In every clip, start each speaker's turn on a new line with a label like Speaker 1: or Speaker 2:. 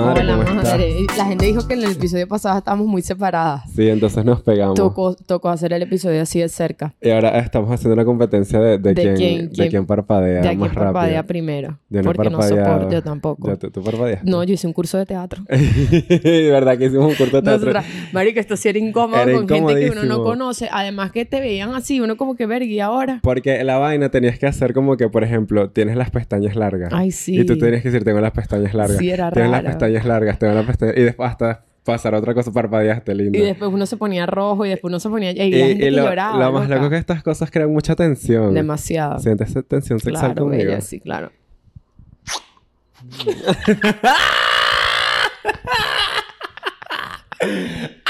Speaker 1: madre,
Speaker 2: La gente dijo que en el episodio pasado estábamos muy separadas.
Speaker 1: Sí, entonces nos pegamos.
Speaker 2: Tocó, tocó hacer el episodio así de cerca.
Speaker 1: Y ahora estamos haciendo una competencia de, de,
Speaker 2: ¿De
Speaker 1: quién,
Speaker 2: quién-
Speaker 1: de
Speaker 2: quién-
Speaker 1: quién parpadea
Speaker 2: De
Speaker 1: más rápido.
Speaker 2: parpadea primero.
Speaker 1: Yo no
Speaker 2: porque no soporto, yo tampoco.
Speaker 1: Ya, ¿tú, tú parpadeaste?
Speaker 2: No, yo hice un curso de teatro.
Speaker 1: de verdad que hicimos un corto de teatro.
Speaker 2: Nosotras, marica, esto sí era incómodo
Speaker 1: Era
Speaker 2: con gente que uno no conoce. Además que te veían así, uno como que verga, ¿y ahora?
Speaker 1: Porque la vaina tenías que hacer como que, por ejemplo, tienes las pestañas largas.
Speaker 2: Ay, sí.
Speaker 1: Y tú tenías que decir, tengo las pestañas largas.
Speaker 2: Sí, era
Speaker 1: Tienes las
Speaker 2: raro.
Speaker 1: pestañas largas, Y después hasta pasar otra cosa, parpadeaste, lindo.
Speaker 2: Y después uno se ponía rojo y después uno se ponía... Y,
Speaker 1: Y-
Speaker 2: la gente
Speaker 1: y
Speaker 2: que
Speaker 1: lo,
Speaker 2: lloraba,
Speaker 1: lo más loco es que estas cosas crean mucha tensión.
Speaker 2: Demasiado.
Speaker 1: Sientes tensión sexual
Speaker 2: claro,
Speaker 1: conmigo.
Speaker 2: bella, sí, claro.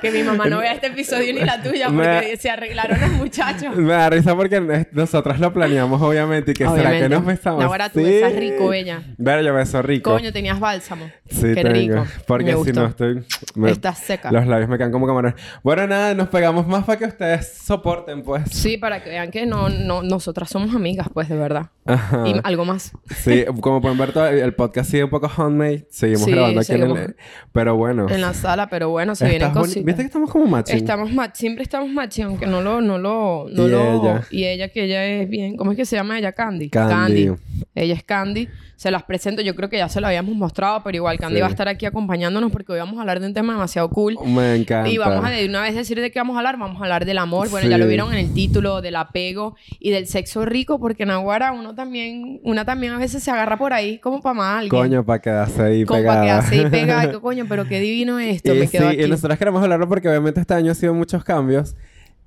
Speaker 2: que mi mamá no vea este episodio ni la tuya porque
Speaker 1: Me-
Speaker 2: se arreglaron los muchachos.
Speaker 1: Me da risa porque nosotros lo planeamos, obviamente. Y que será que nos besamos.
Speaker 2: Ahora tú
Speaker 1: Sí.
Speaker 2: besas rico, bella.
Speaker 1: Ver, yo beso rico.
Speaker 2: Coño, tenías bálsamo.
Speaker 1: Sí,
Speaker 2: Qué
Speaker 1: tengo.
Speaker 2: rico.
Speaker 1: Porque
Speaker 2: Me
Speaker 1: si
Speaker 2: gustó.
Speaker 1: no estoy... me-
Speaker 2: Estás seca.
Speaker 1: Los labios me quedan como camarones. Bueno, nada, nos pegamos más para que ustedes soporten, pues.
Speaker 2: Sí, para que vean que no, no, nosotras somos amigas, pues, de verdad.
Speaker 1: Ajá.
Speaker 2: Y algo más.
Speaker 1: Sí, como pueden ver, todo el podcast sigue un poco homemade. Seguimos
Speaker 2: Sí,
Speaker 1: grabando aquí en el... Pero bueno.
Speaker 2: En la sala, pero bueno, se vienen cositas.
Speaker 1: ¿Viste que estamos como matching?
Speaker 2: Estamos match, siempre estamos matching, aunque no lo, no lo, no
Speaker 1: Y
Speaker 2: lo.
Speaker 1: ella.
Speaker 2: Y ella, que ella es bien, ¿cómo es que se llama ella? Candy.
Speaker 1: Candy.
Speaker 2: Ella es Candy. Se las presento, yo creo que ya se lo habíamos mostrado, pero igual Candy
Speaker 1: Sí.
Speaker 2: va a estar aquí acompañándonos porque hoy vamos a hablar de un tema demasiado cool.
Speaker 1: Me encanta.
Speaker 2: Y vamos a de una vez decir de qué vamos a hablar. Vamos a hablar del amor. Bueno,
Speaker 1: Sí.
Speaker 2: ya lo vieron en el título, del apego y del sexo rico, porque en Aguara uno también, una también a veces se agarra por ahí como para más alguien.
Speaker 1: Coño, para quedarse ahí
Speaker 2: como
Speaker 1: pegada.
Speaker 2: para quedarse ahí pegada. Coño, pero qué divino esto.
Speaker 1: Y
Speaker 2: me quedo
Speaker 1: sí,
Speaker 2: aquí.
Speaker 1: y nosotros queremos hablarlo porque obviamente este año ha sido muchos cambios.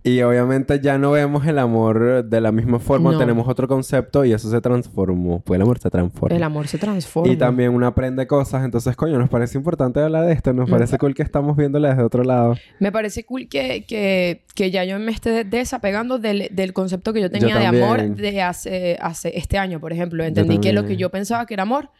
Speaker 1: Y obviamente ya no vemos el amor de la misma forma.
Speaker 2: No.
Speaker 1: Tenemos otro concepto y eso se transformó. Pues el amor se transforma.
Speaker 2: El amor se transforma.
Speaker 1: Y también uno aprende cosas. Entonces, coño, nos parece importante hablar de esto. Nos parece cool que estamos viéndola desde otro lado.
Speaker 2: Me parece cool que, que, que ya yo me esté desapegando del, del concepto que yo tenía de
Speaker 1: también.
Speaker 2: amor de hace, hace este año, por ejemplo. Entendí que lo que yo pensaba que era amor,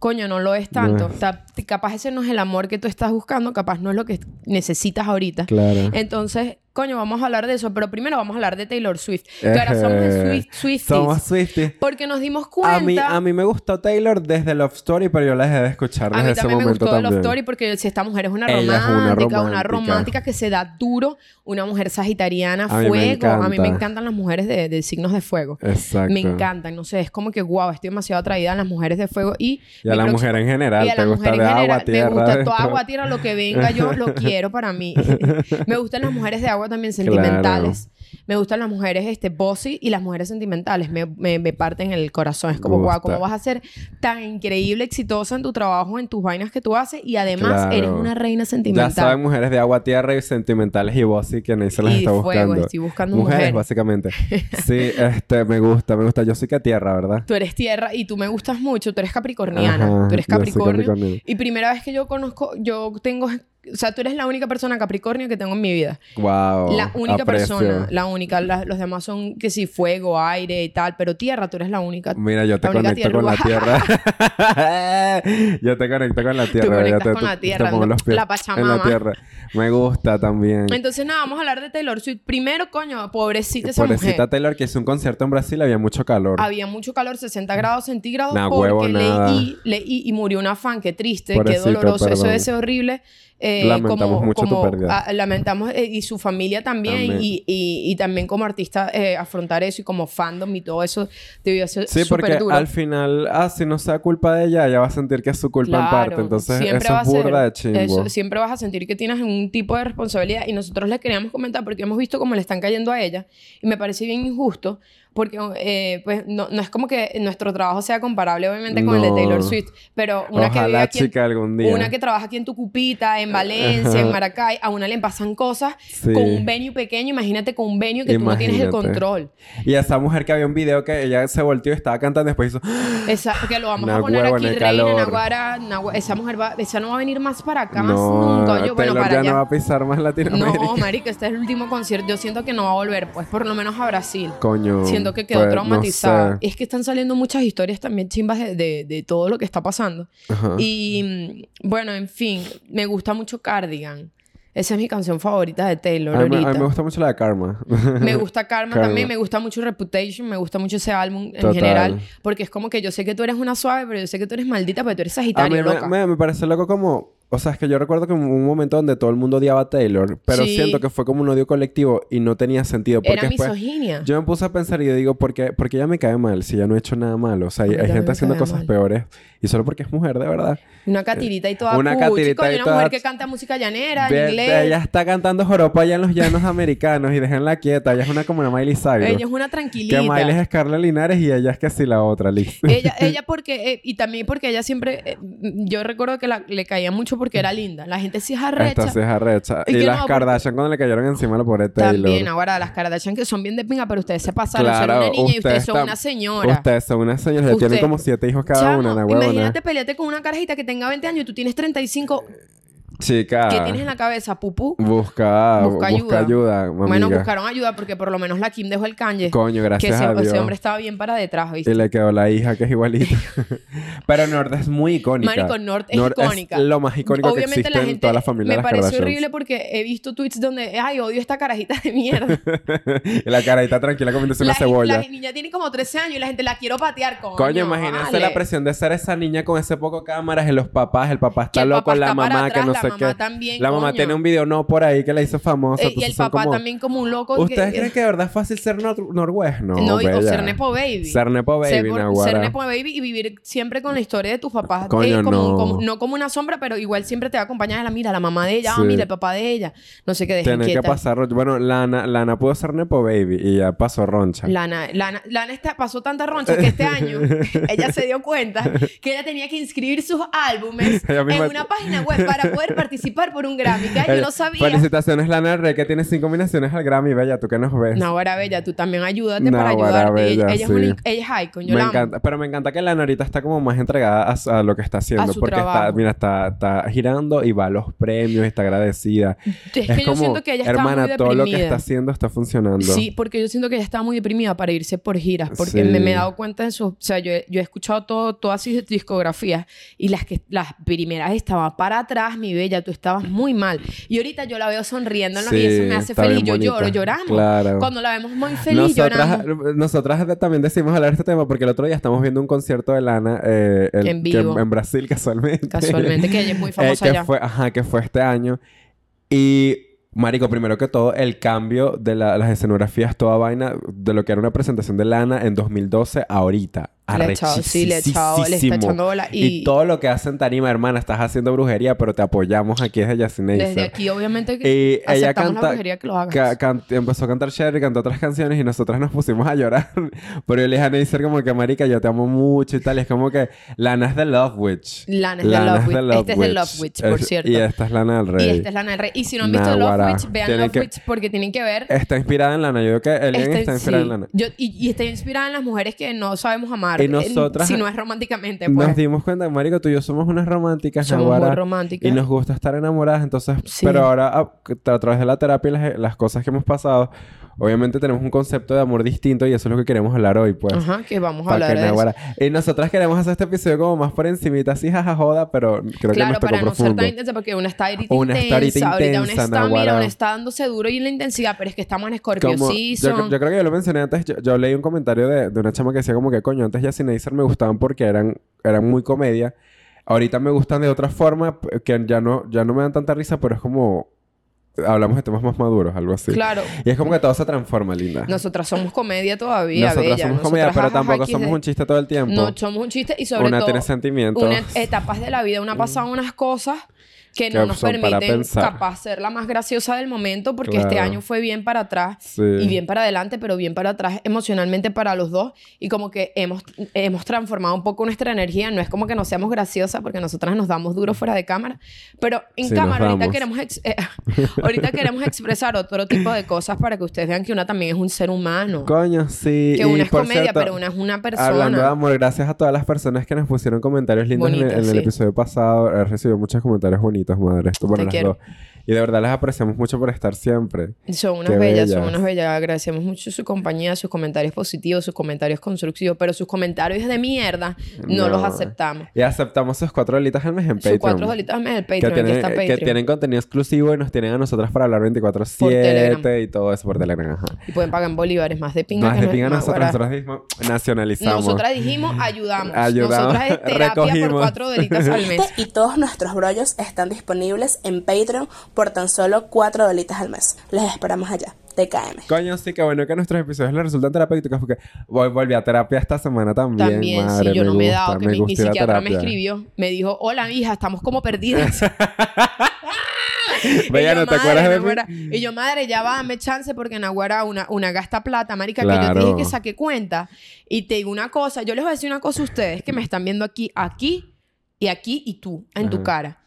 Speaker 2: coño, no lo es tanto.
Speaker 1: No es.
Speaker 2: Capaz ese no es el amor que tú estás buscando, capaz no es lo que necesitas ahorita.
Speaker 1: Claro.
Speaker 2: Entonces, coño, vamos a hablar de eso, pero primero vamos a hablar de Taylor Swift. Que ahora somos. Swift, Swifties.
Speaker 1: Somos Swifties.
Speaker 2: Porque nos dimos cuenta...
Speaker 1: A mí, a mí me gustó Taylor desde Love Story, pero yo la dejé de escuchar
Speaker 2: A
Speaker 1: desde
Speaker 2: mí
Speaker 1: ese
Speaker 2: también me
Speaker 1: momento
Speaker 2: gustó
Speaker 1: también.
Speaker 2: Love Story porque si esta mujer es una
Speaker 1: es
Speaker 2: romántica,
Speaker 1: una romántica.
Speaker 2: que se da duro, una mujer sagitariana,
Speaker 1: A mí
Speaker 2: fuego. A mí me
Speaker 1: encanta.
Speaker 2: encantan las mujeres de, de signos de fuego.
Speaker 1: Exacto.
Speaker 2: Me encantan, no sé, es como que guau, estoy demasiado atraída a las mujeres de fuego y...
Speaker 1: Y a la
Speaker 2: próximo-
Speaker 1: mujer en general.
Speaker 2: y a
Speaker 1: ¿Te
Speaker 2: la
Speaker 1: gusta
Speaker 2: mujer
Speaker 1: de
Speaker 2: en
Speaker 1: agua,
Speaker 2: general,
Speaker 1: tierra?
Speaker 2: me gusta toda
Speaker 1: todo?
Speaker 2: agua, tierra, lo que venga, yo lo quiero para mí. me gustan las mujeres de agua también sentimentales. Me gustan las mujeres este, bossy y las mujeres sentimentales. Me, me, me parten el corazón. Es como,
Speaker 1: Gusta.
Speaker 2: guau, ¿cómo vas a ser tan increíble, exitosa en tu trabajo, en tus vainas que tú haces? Y además
Speaker 1: Claro.
Speaker 2: eres una reina
Speaker 1: Ya
Speaker 2: sentimental.
Speaker 1: saben, mujeres de agua, tierra y sentimentales y bossy que nadie se las
Speaker 2: Y
Speaker 1: está
Speaker 2: fuego,
Speaker 1: buscando.
Speaker 2: estoy buscando
Speaker 1: mujeres,
Speaker 2: mujeres.
Speaker 1: básicamente. Sí, este, me gusta, me gusta. Yo soy que tierra, ¿verdad?
Speaker 2: Tú eres tierra y tú me gustas mucho. Tú eres capricorniana.
Speaker 1: Ajá,
Speaker 2: tú eres capricornio.
Speaker 1: capricornio.
Speaker 2: Y primera vez que yo conozco, yo tengo... O sea, tú eres la única persona capricornio que tengo en mi vida.
Speaker 1: Wow.
Speaker 2: La única
Speaker 1: aprecio.
Speaker 2: persona, la única, la- los demás son que sí, fuego, aire y tal, pero tierra, tú eres la única.
Speaker 1: Mira, yo te conecto con la tierra. yo te conecto con la tierra. ya
Speaker 2: conectas
Speaker 1: te,
Speaker 2: con la tierra,
Speaker 1: te los pies
Speaker 2: la
Speaker 1: en la tierra. Me gusta también.
Speaker 2: Entonces, nada, vamos a hablar de Taylor Swift. Primero, coño, pobrecita esa
Speaker 1: Pobrecita
Speaker 2: mujer.
Speaker 1: Taylor que hizo un concierto en Brasil, había mucho calor.
Speaker 2: Había mucho calor, 60 grados centígrados,
Speaker 1: Nah,
Speaker 2: porque
Speaker 1: huevo, nada.
Speaker 2: leí, y murió una fan. Qué triste,
Speaker 1: Pobrecita,
Speaker 2: qué doloroso. Eso
Speaker 1: perdón.
Speaker 2: debe ser horrible. Eh,
Speaker 1: Lamentamos
Speaker 2: como,
Speaker 1: mucho tu
Speaker 2: como,
Speaker 1: pérdida.
Speaker 2: ah, lamentamos, eh, y su familia también,
Speaker 1: Amén.
Speaker 2: y, y, y también como artista eh, afrontar eso y como fandom y todo eso debió ser
Speaker 1: Sí, porque
Speaker 2: duro.
Speaker 1: al final, ah, si no sea culpa de ella, ella va a sentir que es su culpa en parte. Entonces,
Speaker 2: siempre
Speaker 1: eso es
Speaker 2: a ser-
Speaker 1: burda de chingo.
Speaker 2: eso- siempre vas a sentir que tienes un tipo de responsabilidad. Y nosotros le queríamos comentar porque hemos visto cómo le están cayendo a ella. Y me parece bien injusto porque eh, pues no, no es como que nuestro trabajo sea comparable obviamente con el de. Taylor Swift. Pero una que vive aquí en-
Speaker 1: chica, algún día.
Speaker 2: una que trabaja aquí en Tucupita, en Valencia, en Maracay, a una le pasan cosas
Speaker 1: Sí.
Speaker 2: con un venue pequeño. Imagínate con un venue que tú no tienes el control.
Speaker 1: Y esa mujer que había un video que ella se volteó y estaba cantando y después hizo...
Speaker 2: Esa, que lo vamos a poner aquí,
Speaker 1: en
Speaker 2: Reina. Naguara, Nagua- esa mujer va, esa no va a venir más para acá, más
Speaker 1: no,
Speaker 2: nunca. Yo, bueno,
Speaker 1: Taylor
Speaker 2: para
Speaker 1: ya
Speaker 2: allá.
Speaker 1: no va a pisar más Latinoamérica.
Speaker 2: No, marica, este es el último concierto. Yo siento que no va a volver, pues, por lo menos a Brasil.
Speaker 1: Coño.
Speaker 2: Siento que quedó
Speaker 1: pues, no
Speaker 2: traumatizada.
Speaker 1: sé.
Speaker 2: Es que están saliendo muchas historias también chimbas de, de- de todo lo que está pasando.
Speaker 1: Ajá.
Speaker 2: Y mm, bueno, en fin, me gusta mucho Cardigan. Esa es mi canción favorita de Taylor
Speaker 1: A mí, me-
Speaker 2: ahorita.
Speaker 1: a mí me gusta mucho la de Karma.
Speaker 2: Me gusta Karma,
Speaker 1: Karma.
Speaker 2: también, me gusta mucho Reputation, me gusta mucho ese álbum en
Speaker 1: Total.
Speaker 2: general, porque es como que yo sé que tú eres una suave, pero yo sé que tú eres maldita, pero tú eres
Speaker 1: A
Speaker 2: sagitario,
Speaker 1: mí me,
Speaker 2: loca.
Speaker 1: me, me parece loco como... O sea, es que yo recuerdo que hubo un momento donde todo el mundo odiaba a Taylor, pero
Speaker 2: Sí.
Speaker 1: siento que fue como un odio colectivo y no tenía sentido. Porque
Speaker 2: Era
Speaker 1: después
Speaker 2: misoginia.
Speaker 1: yo me puse a pensar y yo digo, ¿por qué, por qué ella me cae mal si ya no he hecho nada malo? O sea, hay, hay gente haciendo cosas
Speaker 2: mal.
Speaker 1: peores y solo porque es mujer, de verdad.
Speaker 2: Una catirita y toda
Speaker 1: Una catirita y
Speaker 2: una
Speaker 1: toda-
Speaker 2: mujer que canta música llanera, en
Speaker 1: Ve-
Speaker 2: inglés.
Speaker 1: ella está cantando joropa allá en los llanos americanos y déjenla quieta. Ella es una como una Miley Cyrus.
Speaker 2: Ella es una
Speaker 1: que
Speaker 2: tranquilita.
Speaker 1: Miley es Scarlett Linares y ella es que sí la otra, Liz.
Speaker 2: ella, ella porque, eh, y también porque ella siempre, eh, yo recuerdo que la- le caía mucho porque era linda. La gente sí es arrecha.
Speaker 1: Esta sí es arrecha. Y las
Speaker 2: no, porque-
Speaker 1: Kardashian cuando le cayeron encima la pobre Taylor.
Speaker 2: También, ahora las Kardashian que son bien de pinga, pero ustedes se pasaron, son
Speaker 1: Claro,
Speaker 2: una niña y ustedes son una señora.
Speaker 1: Ustedes son unas señoras.
Speaker 2: Usted-
Speaker 1: Tienen como siete hijos cada
Speaker 2: Chamo,
Speaker 1: una, una huevona.
Speaker 2: imagínate pelearte con una carajita que tenga 20 años y tú tienes 35.
Speaker 1: Chica.
Speaker 2: ¿Qué tienes en la cabeza, pupú?
Speaker 1: Busca,
Speaker 2: Busca
Speaker 1: busca ayuda.
Speaker 2: ayuda. Bueno, buscaron ayuda porque por lo menos la Kim dejó el Kanye.
Speaker 1: Coño,
Speaker 2: que
Speaker 1: gracias
Speaker 2: ese,
Speaker 1: a Dios.
Speaker 2: ese hombre estaba bien para detrás, ¿viste?
Speaker 1: Y le quedó la hija que es igualita. Pero Nord es muy icónica.
Speaker 2: Marico, Nord es icónica.
Speaker 1: lo más icónico
Speaker 2: Obviamente
Speaker 1: que existe
Speaker 2: la
Speaker 1: en
Speaker 2: gente
Speaker 1: toda la familia
Speaker 2: me
Speaker 1: de las
Speaker 2: parece
Speaker 1: Kardashians.
Speaker 2: horrible porque he visto tweets donde, ay, odio esta carajita de mierda.
Speaker 1: y la carita tranquila comiéndose una cebolla.
Speaker 2: la niña tiene como 13 años y la gente la quiero patear con.
Speaker 1: Coño, imagínense la presión de ser esa niña con ese poco cámaras y los papás. El papá está
Speaker 2: Que el
Speaker 1: papá la
Speaker 2: está
Speaker 1: mamá
Speaker 2: atrás,
Speaker 1: que no
Speaker 2: la
Speaker 1: sé
Speaker 2: mamá también,
Speaker 1: la mamá
Speaker 2: coño.
Speaker 1: tiene un video no por ahí que la hizo famosa.
Speaker 2: y
Speaker 1: entonces
Speaker 2: el papá
Speaker 1: como-
Speaker 2: también como un loco.
Speaker 1: ¿Ustedes
Speaker 2: que-
Speaker 1: creen que de verdad es fácil ser nor- Norwest? No,
Speaker 2: No, y- o ser Nepo Baby.
Speaker 1: Ser Nepo
Speaker 2: Ser,
Speaker 1: Baby,
Speaker 2: por-
Speaker 1: Naguará.
Speaker 2: ser Nepo Baby y vivir siempre con la historia de tus papás.
Speaker 1: Coño,
Speaker 2: eh, como,
Speaker 1: no.
Speaker 2: como- no como una sombra, pero igual siempre te va a acompañar la mira, la mamá de ella, ah,
Speaker 1: Sí.
Speaker 2: mira, el papá de ella. No sé qué, dejen
Speaker 1: Tiene que pasar... Bueno, Lana, Lana pudo ser Nepo Baby y ya pasó roncha.
Speaker 2: Lana, Lana, Lana está- pasó tanta roncha que este año ella se dio cuenta que ella tenía que inscribir sus álbumes en una página web para poder participar por un Grammy. Que yo no sabía.
Speaker 1: Felicitaciones, Lana Rey, que tiene cinco nominaciones al Grammy. Bella, ¿tú qué nos ves?
Speaker 2: Nahuara Bella, tú también ayúdate para ayudarte.
Speaker 1: Bella,
Speaker 2: ella, ella
Speaker 1: sí.
Speaker 2: es una, ella es icon, yo
Speaker 1: me
Speaker 2: la amo.
Speaker 1: encanta, pero me encanta que Lana ahorita está como más entregada a, a lo que está haciendo.
Speaker 2: Su
Speaker 1: porque está,
Speaker 2: trabajo.
Speaker 1: mira, está, está girando y va a los premios, está agradecida.
Speaker 2: Es, que yo siento que ella está
Speaker 1: hermana,
Speaker 2: muy
Speaker 1: todo lo que está haciendo está funcionando.
Speaker 2: Sí, porque yo siento que ella está muy deprimida para irse por giras. Porque
Speaker 1: Sí.
Speaker 2: me, me he dado cuenta de eso. O sea, yo, yo he escuchado todo, todas sus discografías y las, que, las primeras estaban para atrás, mi bella. Tú estabas muy mal. Y ahorita yo la veo sonriendo ¿no? y eso
Speaker 1: Sí,
Speaker 2: me hace feliz. Yo
Speaker 1: bonita.
Speaker 2: lloro, lloramos.
Speaker 1: Claro.
Speaker 2: Cuando la vemos muy feliz,
Speaker 1: nosotras,
Speaker 2: lloramos.
Speaker 1: nosotras también decimos hablar de este tema porque el otro día estamos viendo un concierto de Lana eh, el-
Speaker 2: En
Speaker 1: que
Speaker 2: vivo.
Speaker 1: en Brasil casualmente.
Speaker 2: Casualmente, que ella es muy
Speaker 1: Eh,
Speaker 2: famosa
Speaker 1: que
Speaker 2: allá.
Speaker 1: fue, ajá, que fue este año. Y, marico, primero que todo, el cambio de la- las escenografías, toda vaina, de lo que era una presentación de Lana en 2012 a ahorita.
Speaker 2: Le ha echado, sí, le ha echado, le está echando bola.
Speaker 1: Y...
Speaker 2: Y,
Speaker 1: todo lo que hace en tarima, hermana, estás haciendo brujería, pero te apoyamos aquí desde Yacine
Speaker 2: desde aquí, obviamente, que
Speaker 1: Y ella
Speaker 2: aceptamos la
Speaker 1: canta,
Speaker 2: brujería que lo hagas.
Speaker 1: ca- can- empezó a cantar Sherry, cantó otras canciones y nosotras nos pusimos a llorar. Pero yo le dije como que, marica, yo te amo mucho y tal. Y es como que Lana es de Love Witch.
Speaker 2: Lana es de
Speaker 1: Lana
Speaker 2: Love Witch.
Speaker 1: Love
Speaker 2: Este es de Love Witch, por
Speaker 1: Es-
Speaker 2: cierto.
Speaker 1: Y esta es Lana del Rey.
Speaker 2: Y esta es Lana del Rey. Y si no han visto Love
Speaker 1: Naguará.
Speaker 2: Witch, vean
Speaker 1: Tienen
Speaker 2: Love
Speaker 1: que-
Speaker 2: Witch porque tienen que ver.
Speaker 1: Está inspirada en Lana. Yo digo que Elian
Speaker 2: Este-
Speaker 1: está inspirada
Speaker 2: sí.
Speaker 1: en Lana.
Speaker 2: Yo- y, y está inspirada en las mujeres que no sabemos amar.
Speaker 1: Y nosotras-
Speaker 2: Si no es románticamente, pues.
Speaker 1: Nos dimos cuenta, marico, tú y yo somos unas románticas,
Speaker 2: Somos
Speaker 1: Naguará,
Speaker 2: muy románticas.
Speaker 1: Y nos gusta estar enamoradas, entonces...
Speaker 2: Sí.
Speaker 1: Pero ahora, a, a través de la terapia y las, las cosas que hemos pasado, obviamente tenemos un concepto de amor distinto y eso es lo que queremos hablar hoy, pues.
Speaker 2: Ajá, que vamos a hablar
Speaker 1: que
Speaker 2: de eso.
Speaker 1: Y nosotras queremos hacer este episodio como más por encimita, así jaja joda, pero creo que
Speaker 2: Claro,
Speaker 1: nos tocó
Speaker 2: para no ser tan intensa, porque una está ahorita
Speaker 1: Una está ahorita
Speaker 2: intensa, ahorita una
Speaker 1: intensa,
Speaker 2: está, mira, una está dándose duro y la intensidad, pero es que estamos en Scorpio
Speaker 1: Como- yo,
Speaker 2: Season.
Speaker 1: yo creo que yo lo mencioné antes. Yo, yo leí un comentario de, de una chama que decía como que, coño, antes ya sin me gustaban porque eran, eran muy comedia. Ahorita me gustan de otra forma que ya no, ya no me dan tanta risa, pero es como... Hablamos de temas más maduros, algo así.
Speaker 2: Claro.
Speaker 1: Y es como que todo se transforma, linda.
Speaker 2: Nosotras somos comedia todavía,
Speaker 1: Nosotras
Speaker 2: bella.
Speaker 1: somos comedia,
Speaker 2: Nosotras,
Speaker 1: pero tampoco somos un chiste todo el tiempo.
Speaker 2: No, somos un chiste y sobre
Speaker 1: Una
Speaker 2: todo...
Speaker 1: tiene sentimientos.
Speaker 2: una etapas de la vida. Una ha pasado unas cosas que no nos permiten capaz ser la más graciosa del momento porque este
Speaker 1: Claro.
Speaker 2: año fue bien para atrás
Speaker 1: Sí.
Speaker 2: y bien para adelante, pero bien para atrás emocionalmente para los dos y como que hemos, hemos transformado un poco nuestra energía. No es como que no seamos graciosas porque nosotras nos damos duro fuera de cámara, pero en
Speaker 1: Sí,
Speaker 2: cámara ahorita queremos, eh, ahorita queremos expresar otro tipo de cosas para que ustedes vean que una también es un ser humano.
Speaker 1: Coño, sí.
Speaker 2: que
Speaker 1: y
Speaker 2: una es
Speaker 1: por
Speaker 2: comedia,
Speaker 1: cierto,
Speaker 2: pero una es una persona.
Speaker 1: Hablando de amor, gracias a todas las personas que nos pusieron comentarios lindos en el- en, el
Speaker 2: sí.
Speaker 1: episodio pasado. He recibido muchos comentarios bonitos, madre. Esto por
Speaker 2: Te quiero.
Speaker 1: dos. Y de verdad les apreciamos mucho por estar siempre.
Speaker 2: Son unas bellas, son unas bellas. Agradecemos mucho su compañía, sus comentarios positivos, sus comentarios constructivos, pero sus comentarios de mierda no,
Speaker 1: No.
Speaker 2: los aceptamos.
Speaker 1: Y aceptamos sus cuatro dolitas al mes en
Speaker 2: Sus
Speaker 1: Patreon.
Speaker 2: cuatro dolitas al mes
Speaker 1: que
Speaker 2: Patreon, aquí
Speaker 1: tienen,
Speaker 2: está
Speaker 1: que
Speaker 2: Patreon.
Speaker 1: tienen contenido exclusivo y nos tienen a nosotras para hablar 24-7
Speaker 2: Telegram.
Speaker 1: y todo eso por Telegram. Ajá.
Speaker 2: Y pueden pagar en bolívares, más de pinga
Speaker 1: Más
Speaker 2: que
Speaker 1: de
Speaker 2: no-
Speaker 1: pinga
Speaker 2: más
Speaker 1: nosotros, nosotros dijimos, nacionalizamos.
Speaker 2: Nosotras dijimos ayudamos.
Speaker 1: Ayudamos.
Speaker 2: Nosotras es terapia por cuatro dolitas al mes.
Speaker 3: Este y todos nuestros brollos están disponibles en Patreon por tan solo 4 dolitas al mes. Les esperamos allá. TKM.
Speaker 1: Coño, sí, que bueno que nuestros episodios les resultan terapéuticos porque vol- volví a terapia esta semana también.
Speaker 2: También,
Speaker 1: madre,
Speaker 2: sí, yo no me he dado, que mi, mi psiquiatra me escribió, me dijo, hola hija, estamos como perdidas. Yo,
Speaker 1: ¿no te acuerdas de mí?
Speaker 2: Y yo, madre, ya va, dame chance porque Naguara una, una gasta plata, marica, que yo te dije que saqué cuenta. Y te digo una cosa, yo les voy a decir una cosa a ustedes que me están viendo aquí, aquí y aquí y tú, en tu cara.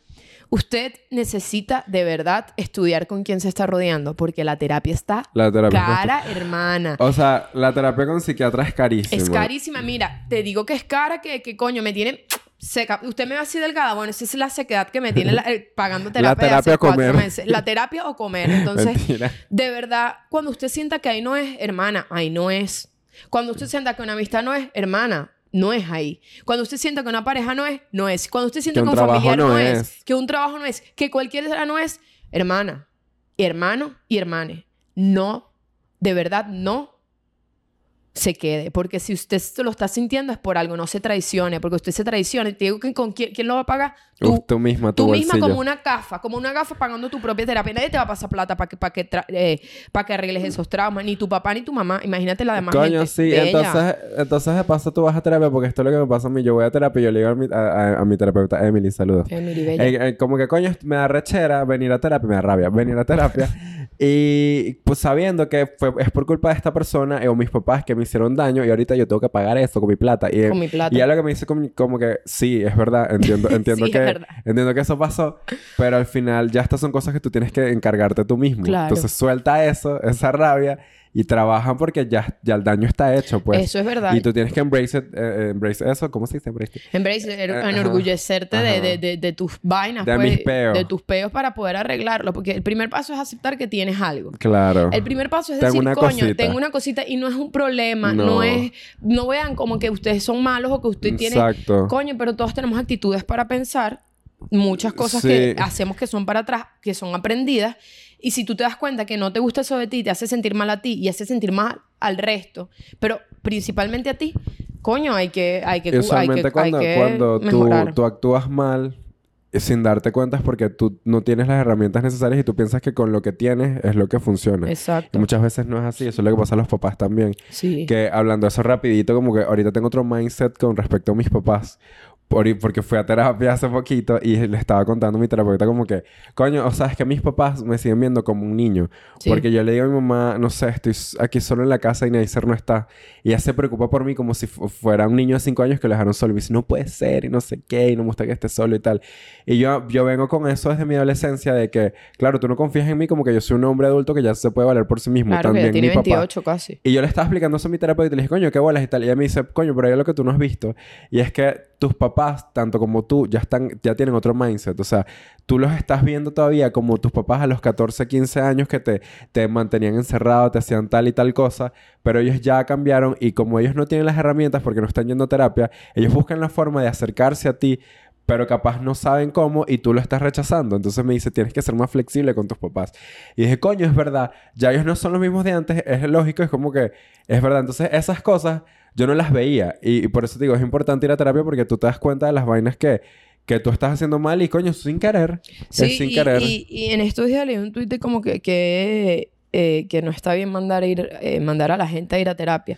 Speaker 2: Usted necesita de verdad estudiar con quién se está rodeando porque la terapia está
Speaker 1: La terapia
Speaker 2: cara, hermana.
Speaker 1: O sea, la terapia con psiquiatra es carísima.
Speaker 2: Es carísima. Mira, te digo que es cara que, que coño, me tiene seca. Usted me ve así delgada. Bueno, esa es la sequedad que me tiene la- eh, pagando terapia, de
Speaker 1: terapia o comer.
Speaker 2: meses. La terapia o comer. Entonces,
Speaker 1: Mentira.
Speaker 2: de verdad, cuando usted sienta que ahí no es, hermana, ahí no es. Cuando usted sienta que una amistad no es, hermana, no es ahí. Cuando usted sienta que una pareja no es, no es. Cuando usted sienta
Speaker 1: Que
Speaker 2: que,
Speaker 1: un
Speaker 2: familiar
Speaker 1: no
Speaker 2: no, es.
Speaker 1: es.
Speaker 2: que un trabajo no es, que cualquiera no es, hermana, hermano y hermane, no, de verdad no se quede. Porque si usted se lo está sintiendo es por algo, no se traicione, porque usted se traiciona. Y te digo que con quién, quién lo va a pagar. Tú,
Speaker 1: Uf, tú misma,
Speaker 2: tú misma como una gafa, como una gafa pagando tu propia terapia. Nadie te va a pasar plata para que, para que, eh, para que arregles esos traumas, ni tu papá ni tu mamá. Imagínate la demás
Speaker 1: Coño,
Speaker 2: gente.
Speaker 1: sí.
Speaker 2: Bella.
Speaker 1: Entonces, entonces de paso tú vas a terapia porque esto es lo que me pasa a mí. Yo voy a terapia y yo le digo a mi, a, a- a mi terapeuta, Emily, saludos.
Speaker 2: Emily, bella.
Speaker 1: Eh, eh, como que coño, me da rechera venir a terapia, me da rabia venir a terapia. y pues sabiendo que fue, es por culpa de esta persona eh, o mis papás que me hicieron daño y ahorita yo tengo que pagar eso con mi plata. Y,
Speaker 2: Con mi plata.
Speaker 1: Y ya lo que me dice como, como que sí, es verdad, entiendo, entiendo
Speaker 2: Sí, es
Speaker 1: que
Speaker 2: verdad.
Speaker 1: entiendo que eso pasó, pero al final ya estas son cosas que tú tienes que encargarte tú mismo.
Speaker 2: Claro.
Speaker 1: Entonces suelta eso, esa rabia y trabaja porque ya, ya el daño está hecho, pues.
Speaker 2: Eso es verdad.
Speaker 1: Y tú tienes que embrace, it, eh, eh, embrace eso, ¿cómo se dice embrace? it?
Speaker 2: Embrace, er- enorgullecerte de, de, de, de tus vainas,
Speaker 1: De
Speaker 2: pues,
Speaker 1: mis peos.
Speaker 2: de tus peos para poder arreglarlo. Porque el primer paso es aceptar que tienes algo.
Speaker 1: Claro.
Speaker 2: El primer paso es
Speaker 1: Tengo
Speaker 2: decir,
Speaker 1: una
Speaker 2: coño,
Speaker 1: cosita.
Speaker 2: tengo una cosita y no es un problema, no.
Speaker 1: No.
Speaker 2: es, no vean como que ustedes son malos o que usted tiene,
Speaker 1: Exacto.
Speaker 2: coño, pero todos tenemos actitudes para pensar, muchas cosas
Speaker 1: Sí.
Speaker 2: que hacemos que son para atrás, que son aprendidas, y si tú te das cuenta que no te gusta eso de ti, te hace sentir mal a ti y hace sentir mal al resto, pero principalmente a ti, coño, hay que, hay que,
Speaker 1: Y
Speaker 2: hay que,
Speaker 1: cuando,
Speaker 2: hay que
Speaker 1: cuando tú, tú actúas mal eh, sin darte cuenta es porque tú no tienes las herramientas necesarias y tú piensas que con lo que tienes es lo que funciona. Y
Speaker 2: Exacto.
Speaker 1: muchas veces no es así. Eso es lo que pasa a los papás también.
Speaker 2: Sí.
Speaker 1: Que hablando de eso rapidito, como que ahorita tengo otro mindset con respecto a mis papás. Por- porque fui a terapia hace poquito y le estaba contando a mi terapeuta como que, coño, o sea, es que mis papás me siguen viendo como un niño.
Speaker 2: Sí.
Speaker 1: Porque yo le digo a mi mamá, no sé, estoy aquí solo en la casa y Neisser no está. Y ella se preocupa por mí como si fu- fuera un niño de 5 años que lo dejaron solo. Y dice, no puede ser y no sé qué y no me gusta que esté solo y tal. Y yo, yo vengo con eso desde mi adolescencia de que, claro, tú no confías en mí como que yo soy un hombre adulto que ya se puede valer por sí mismo.
Speaker 2: Claro que
Speaker 1: También
Speaker 2: ya tiene
Speaker 1: mi papá.
Speaker 2: 28 casi.
Speaker 1: Y yo le estaba explicando eso a mi terapeuta y le dije, coño, qué bolas y tal. Y ella me dice, coño, pero hay algo que tú no has visto. Y es que tus tanto como tú, ya están, ya tienen otro mindset. O sea, tú los estás viendo todavía como tus papás a los 14, 15 años que te, te mantenían encerrado, te hacían tal y tal cosa. Pero ellos ya cambiaron y como ellos no tienen las herramientas porque no están yendo a terapia, ellos buscan la forma de acercarse a ti pero capaz no saben cómo y tú lo estás rechazando. Entonces me dice, tienes que ser más flexible con tus papás. Y dije, coño, es verdad, ya ellos no son los mismos de antes, es lógico, es como que, es verdad. Entonces esas cosas yo no las veía y, y por eso te digo, es importante ir a terapia porque tú te das cuenta de las vainas que, que tú estás haciendo mal y coño, sin querer.
Speaker 2: Sí,
Speaker 1: es sin
Speaker 2: y,
Speaker 1: querer.
Speaker 2: y- y en estos días leí un tuit de como que, que, eh, que no está bien mandar, a ir, eh, mandar a la gente a ir a terapia.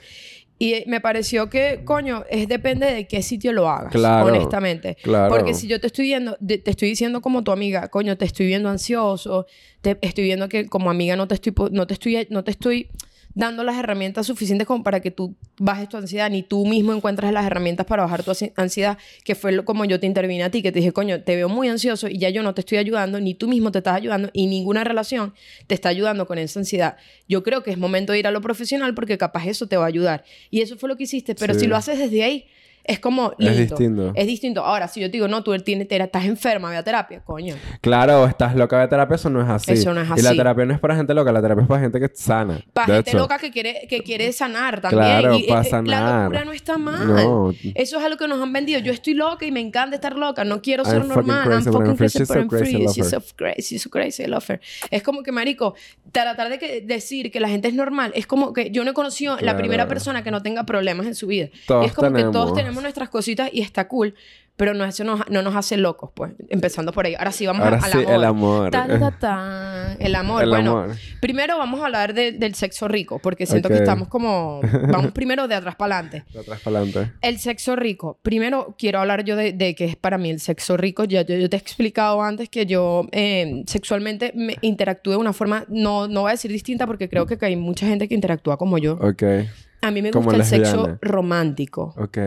Speaker 2: Y me pareció que, coño, es depende de qué sitio lo hagas,
Speaker 1: Claro,
Speaker 2: honestamente.
Speaker 1: claro.
Speaker 2: Porque si yo te estoy viendo, te estoy diciendo como tu amiga, coño, te estoy viendo ansioso, te estoy viendo que como amiga no te estoy, no te estoy, no te estoy dando las herramientas suficientes como para que tú bajes tu ansiedad, ni tú mismo encuentras las herramientas para bajar tu ansi- ansiedad, que fue lo, como yo te intervine a ti, que te dije, coño, te veo muy ansioso y ya yo no te estoy ayudando, ni tú mismo te estás ayudando, y ninguna relación te está ayudando con esa ansiedad. Yo creo que es momento de ir a lo profesional porque capaz eso te va a ayudar. Y eso fue lo que hiciste, pero
Speaker 1: Sí.
Speaker 2: si lo haces desde ahí, es como
Speaker 1: Es
Speaker 2: lindo.
Speaker 1: distinto.
Speaker 2: Es distinto. Ahora, si yo te digo, no, tú tienes, estás enferma, ve a terapia, coño.
Speaker 1: Claro, estás loca de terapia, eso no es así.
Speaker 2: Eso no es
Speaker 1: Y la
Speaker 2: así.
Speaker 1: terapia no es para gente loca, la terapia es para gente que es sana.
Speaker 2: Para gente
Speaker 1: hecho.
Speaker 2: loca que quiere, que quiere sanar también.
Speaker 1: Claro,
Speaker 2: y, eh, eh, La
Speaker 1: sanar.
Speaker 2: locura no está mal.
Speaker 1: No.
Speaker 2: Eso es algo que nos han vendido. Yo estoy loca y me encanta estar loca. No quiero
Speaker 1: I'm
Speaker 2: ser normal. I'm fucking crazy, but I'm free. She's so crazy, so crazy, I love her. Es como que, marico, tratar de que, decir que la gente es normal es como que yo no he conocido la
Speaker 1: Claro.
Speaker 2: primera persona que no tenga problemas en su vida.
Speaker 1: Todos
Speaker 2: es como que todos
Speaker 1: tenemos.
Speaker 2: Tenemos nuestras cositas y está cool. Pero no, eso nos- no nos hace locos, pues. Empezando por ahí. Ahora sí, vamos
Speaker 1: Ahora
Speaker 2: al
Speaker 1: sí,
Speaker 2: amor.
Speaker 1: el amor.
Speaker 2: Ta, ta, ta. El amor.
Speaker 1: El
Speaker 2: bueno,
Speaker 1: amor.
Speaker 2: primero vamos a hablar de- del sexo rico, porque siento
Speaker 1: Ok.
Speaker 2: que estamos como... Vamos primero de atrás para adelante.
Speaker 1: De atrás para adelante.
Speaker 2: El sexo rico. Primero quiero hablar yo de, de qué es para mí el sexo rico. Ya, yo, yo te he explicado antes que yo eh, sexualmente me interactúo de una forma, no, no voy a decir distinta porque creo que hay mucha gente que interactúa como yo.
Speaker 1: Ok.
Speaker 2: A mí me
Speaker 1: Como
Speaker 2: gusta el sexo romántico.
Speaker 1: Ok.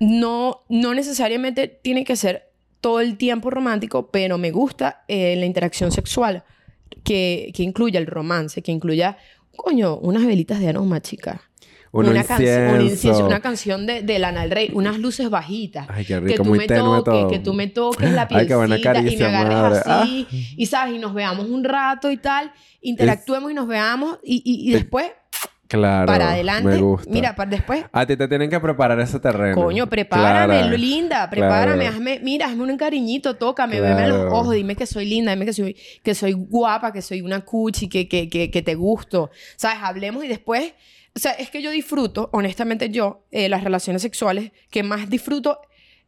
Speaker 2: No, no necesariamente tiene que ser todo el tiempo romántico, pero me gusta eh, la interacción sexual que, que incluya el romance, que incluya, coño, unas velitas de aroma, chica.
Speaker 1: Un
Speaker 2: una, canción, un
Speaker 1: incienso.
Speaker 2: incienso, una canción de, de Lana del Rey, unas luces bajitas.
Speaker 1: Ay, qué
Speaker 2: que
Speaker 1: rico,
Speaker 2: tú
Speaker 1: muy
Speaker 2: me
Speaker 1: tenue
Speaker 2: toques,
Speaker 1: todo.
Speaker 2: que tú me toques la
Speaker 1: Ay,
Speaker 2: pielcita
Speaker 1: qué buena
Speaker 2: y
Speaker 1: caricia,
Speaker 2: me agarres
Speaker 1: madre. Ah.
Speaker 2: así. Y sabes, y nos veamos un rato y tal, interactuemos y nos veamos y, y, y después
Speaker 1: Claro.
Speaker 2: para adelante.
Speaker 1: Me gusta.
Speaker 2: Mira, para después
Speaker 1: A ti te tienen que preparar ese terreno.
Speaker 2: Coño, prepárame,
Speaker 1: Claro.
Speaker 2: linda, prepárame,
Speaker 1: Claro.
Speaker 2: hazme, mira, hazme un cariñito, tócame, veme a los
Speaker 1: Claro.
Speaker 2: ojos, dime que soy linda, dime que soy, que soy guapa, que soy una cuchi, que, que, que, que te gusto. ¿Sabes? Hablemos y después. O sea, es que yo disfruto, honestamente, yo, eh, las relaciones sexuales que más disfruto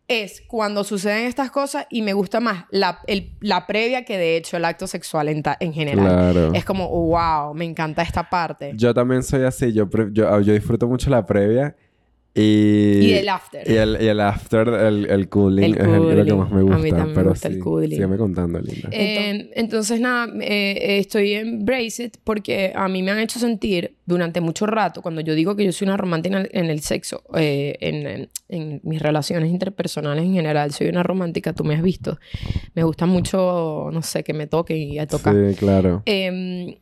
Speaker 2: es cuando suceden estas cosas y me gusta más la, el- la previa que de hecho el acto sexual en, ta- en general.
Speaker 1: Claro.
Speaker 2: Es como, wow, me encanta esta parte.
Speaker 1: Yo también soy así. Yo, yo, yo disfruto mucho la previa y...
Speaker 2: Y el after.
Speaker 1: Y el, y el after, el, el cooling,
Speaker 2: El
Speaker 1: es el- lo que
Speaker 2: cooling.
Speaker 1: más me
Speaker 2: A
Speaker 1: gusta.
Speaker 2: mí también me
Speaker 1: pero
Speaker 2: gusta el
Speaker 1: sí,
Speaker 2: cooling.
Speaker 1: Sígueme contando, linda.
Speaker 2: Eh, entonces, nada, eh, estoy en Brace It porque a mí me han hecho sentir durante mucho rato, cuando yo digo que yo soy una romántica en el, en el sexo, eh, en, en- en mis relaciones interpersonales en general, soy una romántica, tú me has visto. Me gusta mucho, no sé, que me toquen y a tocar.
Speaker 1: Sí, claro.
Speaker 2: Eh,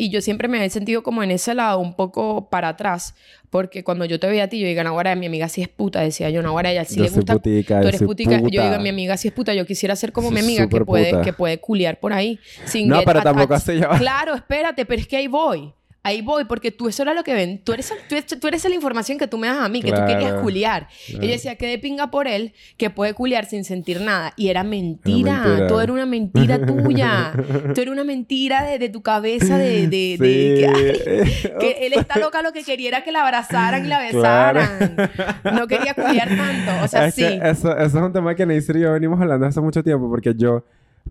Speaker 2: y yo siempre me he sentido como en ese lado, un poco para atrás, porque cuando yo te veía a ti, yo digo, Nahuara, mi amiga sí es puta, decía yo, Nahuara, ella sí
Speaker 1: Yo
Speaker 2: le gusta.
Speaker 1: putica,
Speaker 2: tú
Speaker 1: yo
Speaker 2: eres putica. Yo digo, mi amiga sí es puta, yo quisiera ser como mi amiga que puede,
Speaker 1: puta.
Speaker 2: que puede culiar por ahí. Sin
Speaker 1: No, pero tampoco así ya.
Speaker 2: Claro, espérate, pero es que ahí voy. Ahí voy, porque tú eso era lo que ven. Tú eres, tú, tú eres la información que tú me das a mí, que tú querías
Speaker 1: Claro,
Speaker 2: culiar.
Speaker 1: claro.
Speaker 2: Ella decía que de pinga por él, que puede culiar sin sentir nada. Y era mentira.
Speaker 1: mentira.
Speaker 2: Todo era una mentira tuya. Todo era una mentira de, de tu cabeza, de, de, de- que, que él está loca, lo que quería era que la abrazaran y la
Speaker 1: Claro.
Speaker 2: besaran. No quería culiar tanto. O sea,
Speaker 1: Es
Speaker 2: sí.
Speaker 1: eso, eso es un tema que Neisser y yo venimos hablando hace mucho tiempo porque yo,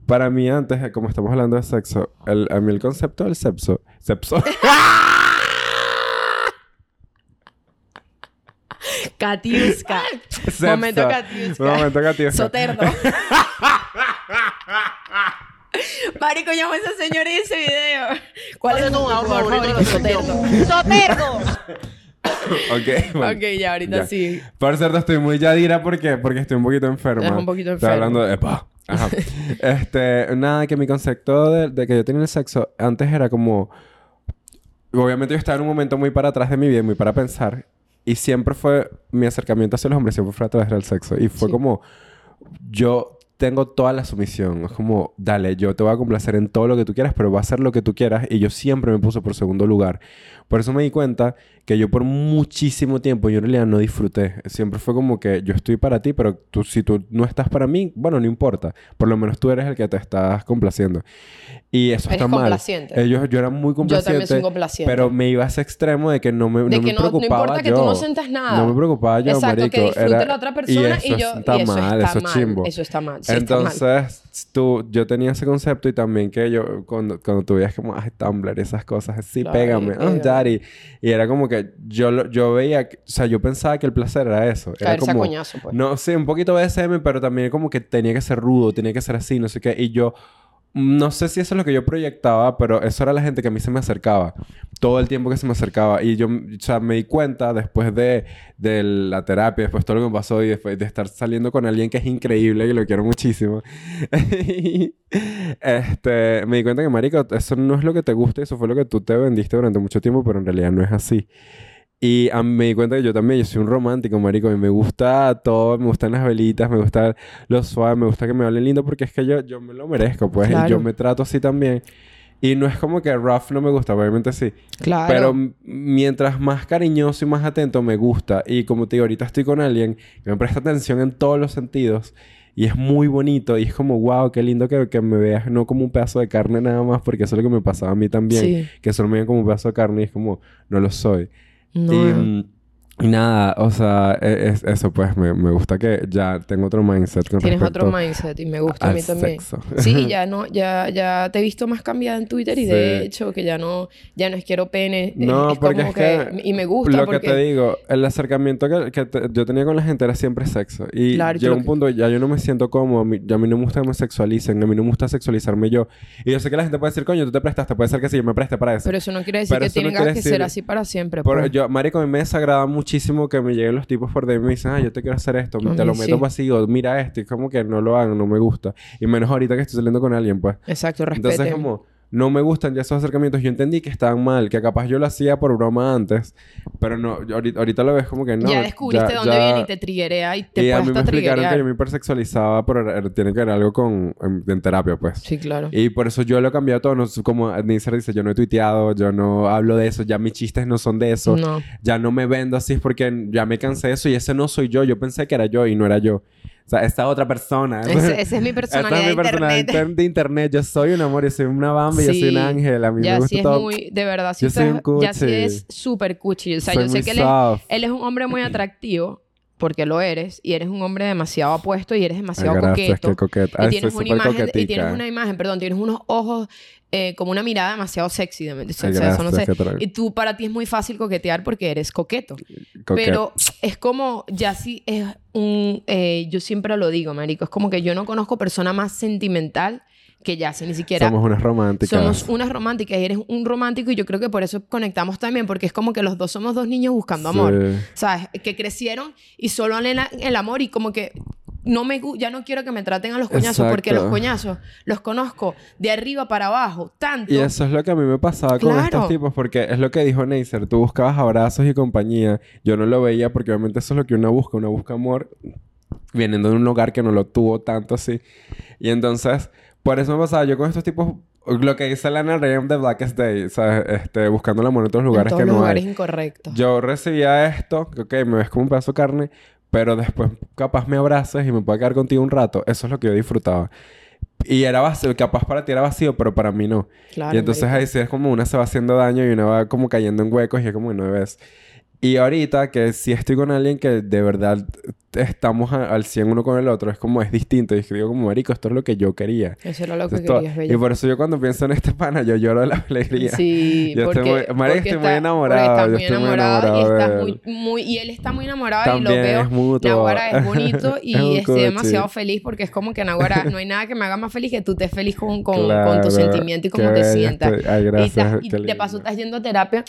Speaker 1: para mí antes, como estamos hablando de sexo, el, a mí el concepto del sexo, sexo,
Speaker 2: Katiuska. Momento Katiuska.
Speaker 1: Momento Katiuska.
Speaker 2: Soterdo. Marico, llamo a esa señora y ese video. ¿Cuál es tu favorito? Soterdo.
Speaker 4: ¡Soterdo!
Speaker 1: ok, bueno,
Speaker 2: Ok, ya, ahorita
Speaker 1: ya.
Speaker 2: sí.
Speaker 1: Por cierto, estoy muy yadira porque, porque estoy un poquito enferma.
Speaker 2: Estás un poquito
Speaker 1: Estoy
Speaker 2: enfermo.
Speaker 1: hablando de... Epa. Ajá. este, nada, que mi concepto de, de que yo tenía el sexo antes era como... Obviamente yo estaba en un momento muy para atrás de mi vida, y muy para pensar. Y siempre fue... Mi acercamiento hacia los hombres siempre fue a través del sexo. Y fue
Speaker 2: Sí.
Speaker 1: como... Yo tengo toda la sumisión. Es como... Dale, yo te voy a complacer en todo lo que tú quieras, pero voy a hacer lo que tú quieras. Y yo siempre me puse por segundo lugar. Por eso me di cuenta que yo por muchísimo tiempo yo en realidad no disfruté. Siempre fue como que yo estoy para ti, pero tú, si tú no estás para mí, bueno, no importa. Por lo menos tú eres el que te estás complaciendo. Y eso
Speaker 2: Eres
Speaker 1: está mal. Ellos, yo era muy complaciente.
Speaker 2: también soy complaciente.
Speaker 1: Pero me iba a ese extremo de que no me,
Speaker 2: De
Speaker 1: no
Speaker 2: que
Speaker 1: me
Speaker 2: no- no
Speaker 1: preocupaba
Speaker 2: importa que
Speaker 1: yo.
Speaker 2: tú no sientas nada.
Speaker 1: No me preocupaba yo,
Speaker 2: Exacto,
Speaker 1: marico.
Speaker 2: que disfrute
Speaker 1: Era-
Speaker 2: la otra persona y,
Speaker 1: eso
Speaker 2: yo...
Speaker 1: está
Speaker 2: y eso
Speaker 1: mal,
Speaker 2: está
Speaker 1: eso es
Speaker 2: mal.
Speaker 1: chimbo.
Speaker 2: Eso está mal. Sí, está mal.
Speaker 1: Tú, yo tenía ese concepto y también que yo, cuando, cuando tú veías como, ay, Tumblr, esas cosas, sí,
Speaker 2: Claro,
Speaker 1: pégame, oh,
Speaker 2: pégame.
Speaker 1: daddy. Y era como que yo, yo veía, o sea, yo pensaba que el placer era eso. Era
Speaker 2: Caerse a
Speaker 1: como,
Speaker 2: coñazo, pues.
Speaker 1: no, sí, un poquito BSM, pero también como que tenía que ser rudo, tenía que ser así, no sé qué. Y yo, no sé si eso es lo que yo proyectaba, pero eso era la gente que a mí se me acercaba. Todo el tiempo que se me acercaba. Y yo, o sea, me di cuenta después de, de la terapia, después todo lo que me pasó y después de estar saliendo con alguien que es increíble y lo quiero muchísimo. este, me di cuenta que, marico, eso no es lo que te gusta, eso fue lo que tú te vendiste durante mucho tiempo, pero en realidad no es así. Y a mí me di cuenta que yo también, yo soy un romántico, marico. Y me gusta todo, me gustan las velitas, me gusta lo suave, me gusta que me hablen lindo porque es que yo, yo me lo merezco, pues. Y
Speaker 2: Claro.
Speaker 1: yo me trato así también. Y no es como que rough no me gusta, obviamente sí.
Speaker 2: Claro.
Speaker 1: Pero mientras más cariñoso y más atento me gusta. Y como te digo, ahorita estoy con alguien que me presta atención en todos los sentidos. Y es muy bonito. Y es como, wow, qué lindo que, que me veas no como un pedazo de carne nada más. Porque eso es lo que me pasaba a mí también.
Speaker 2: Sí.
Speaker 1: Que solo me veían como un pedazo de carne y es como, no lo soy.
Speaker 2: No.
Speaker 1: Y, mm, y nada, o sea, e- es, eso pues. Me, me gusta que ya tengo otro mindset con
Speaker 2: Tienes otro mindset y me gusta a mí también.
Speaker 1: sexo.
Speaker 2: Sí, ya no, ya, ya te he visto más cambiada en Twitter y de
Speaker 1: Sí.
Speaker 2: hecho que ya no, ya no es quiero pene. es-
Speaker 1: No,
Speaker 2: es
Speaker 1: porque
Speaker 2: como
Speaker 1: es que,
Speaker 2: y me gusta
Speaker 1: lo
Speaker 2: porque
Speaker 1: que te digo, el acercamiento que, que te- yo tenía con la gente era siempre sexo. Y
Speaker 2: Claro, lo
Speaker 1: un
Speaker 2: que-
Speaker 1: punto, ya yo no me siento cómodo, a mí, ya a mí no me gusta que me sexualicen, a mí no me gusta sexualizarme yo. Y yo sé que la gente puede decir, coño, tú te prestaste, puede ser que sí, yo me preste para eso.
Speaker 2: pero eso no quiere decir
Speaker 1: Pero
Speaker 2: que
Speaker 1: no
Speaker 2: tengas
Speaker 1: quiere
Speaker 2: que
Speaker 1: decir-
Speaker 2: ser así para siempre.
Speaker 1: Por-
Speaker 2: pues.
Speaker 1: yo, marico, a mí me desagrada muchísimo que me lleguen los tipos por DM y me dicen, ah, yo te quiero hacer esto, te lo
Speaker 2: mí
Speaker 1: meto
Speaker 2: sí.
Speaker 1: vacío, mira esto, y como que no lo hagan, no me gusta. Y menos ahorita que estoy saliendo con alguien, pues.
Speaker 2: Exacto, respeten.
Speaker 1: Entonces, como, no me gustan ya esos acercamientos. Yo entendí que estaban mal, que capaz yo lo hacía por broma antes, pero no, ahorita, ahorita lo ves como que no.
Speaker 2: ya descubriste
Speaker 1: ya-
Speaker 2: dónde
Speaker 1: ya-
Speaker 2: viene y te triggerea y te
Speaker 1: y a mí me explicaron que yo me hipersexualizaba, pero tiene que ver algo con en, en terapia, pues.
Speaker 2: Sí, claro.
Speaker 1: Y por eso yo lo he cambiado todo. No, es como Nisser dice, yo no he tuiteado, yo no hablo de eso, ya mis chistes no son de eso.
Speaker 2: No.
Speaker 1: Ya no me vendo así es porque ya me cansé de eso y ese no soy yo. Yo pensé que era yo y no era yo. O sea, esta otra persona.
Speaker 2: Ese- esa es mi
Speaker 1: Esta
Speaker 2: personalidad
Speaker 1: es mi
Speaker 2: de
Speaker 1: personalidad
Speaker 2: internet.
Speaker 1: inter- de internet. Yo soy un amor, yo soy una bamba, yo soy
Speaker 2: Sí.
Speaker 1: un ángel. A mí me
Speaker 2: Ya
Speaker 1: gusta
Speaker 2: sí es
Speaker 1: todo.
Speaker 2: muy... De verdad, sí
Speaker 1: Yo soy un
Speaker 2: Ya sí es súper cuchi. O sea,
Speaker 1: Soy
Speaker 2: yo sé que él es, él es un hombre muy atractivo porque lo eres y eres un hombre demasiado apuesto y eres demasiado
Speaker 1: Ay, gracias,
Speaker 2: coqueto.
Speaker 1: coqueta.
Speaker 2: Y
Speaker 1: Ay,
Speaker 2: tienes,
Speaker 1: soy
Speaker 2: una imagen, y tienes una imagen, perdón, tienes unos ojos eh, como una mirada demasiado sexy. De, de-
Speaker 1: Ay,
Speaker 2: eso, no sé.
Speaker 1: gracias, qué tra-
Speaker 2: Y tú, para ti es muy fácil coquetear porque eres coqueto. Pero es como, ya sí es un, eh, yo siempre lo digo, marico, es como que yo no conozco persona más sentimental que Yassi, ni siquiera.
Speaker 1: Somos unas románticas.
Speaker 2: Somos unas románticas y eres un romántico y yo creo que por eso conectamos también, porque es como que los dos somos dos niños buscando amor.
Speaker 1: Sí.
Speaker 2: ¿Sabes? Que crecieron y solo en el amor y como que no me ya no quiero que me traten a los coñazos porque
Speaker 1: Exacto.
Speaker 2: los coñazos los conozco de arriba para abajo, tanto.
Speaker 1: Y eso es lo que a mí me pasaba con
Speaker 2: Claro.
Speaker 1: estos tipos, porque es lo que dijo Neisser, tú buscabas abrazos y compañía. Yo no lo veía porque obviamente eso es lo que uno busca, uno busca amor viniendo de un lugar que no lo tuvo tanto así. Y entonces, por eso me pasaba yo con estos tipos, lo que dice Lana Rey de Blackest Day, ¿sabes? Este, buscando el amor en otros
Speaker 2: en
Speaker 1: lugares
Speaker 2: todos
Speaker 1: que
Speaker 2: los
Speaker 1: no
Speaker 2: lugares
Speaker 1: hay.
Speaker 2: incorrectos.
Speaker 1: Yo recibía esto, que ok, me ves como un pedazo de carne, pero después capaz me abrazas y me puedo quedar contigo un rato. Eso es lo que yo disfrutaba. Y era vacío, capaz para ti era vacío, pero para mí no.
Speaker 2: Claro,
Speaker 1: y entonces
Speaker 2: marico.
Speaker 1: ahí sí es como una se va haciendo daño y una va como cayendo en huecos y es como no ves. Y ahorita que si estoy con alguien que de verdad estamos a- al 100 uno con el otro, es como es distinto. Y es que digo como, marico, esto es lo que yo quería.
Speaker 2: Eso era lo que
Speaker 1: Esto-
Speaker 2: querías,
Speaker 1: y por eso yo cuando pienso en este pana, yo lloro de la alegría.
Speaker 2: Sí,
Speaker 1: Yo estoy
Speaker 2: porque,
Speaker 1: muy- marico, estoy muy enamorado,
Speaker 2: porque
Speaker 1: yo
Speaker 2: muy
Speaker 1: estoy muy
Speaker 2: enamorado, y
Speaker 1: enamorado de
Speaker 2: muy, muy... Y él está muy enamorado y
Speaker 1: También
Speaker 2: lo veo...
Speaker 1: es mutuo.
Speaker 2: Nahuara es bonito y
Speaker 1: Es
Speaker 2: estoy demasiado feliz porque es como que Nahuara no hay nada que me haga más feliz que tú estés feliz con, con, con
Speaker 1: Claro,
Speaker 2: tu sentimiento y cómo te sientas.
Speaker 1: estoy. Ay,
Speaker 2: y
Speaker 1: gracias,
Speaker 2: estás- y de paso estás yendo a terapia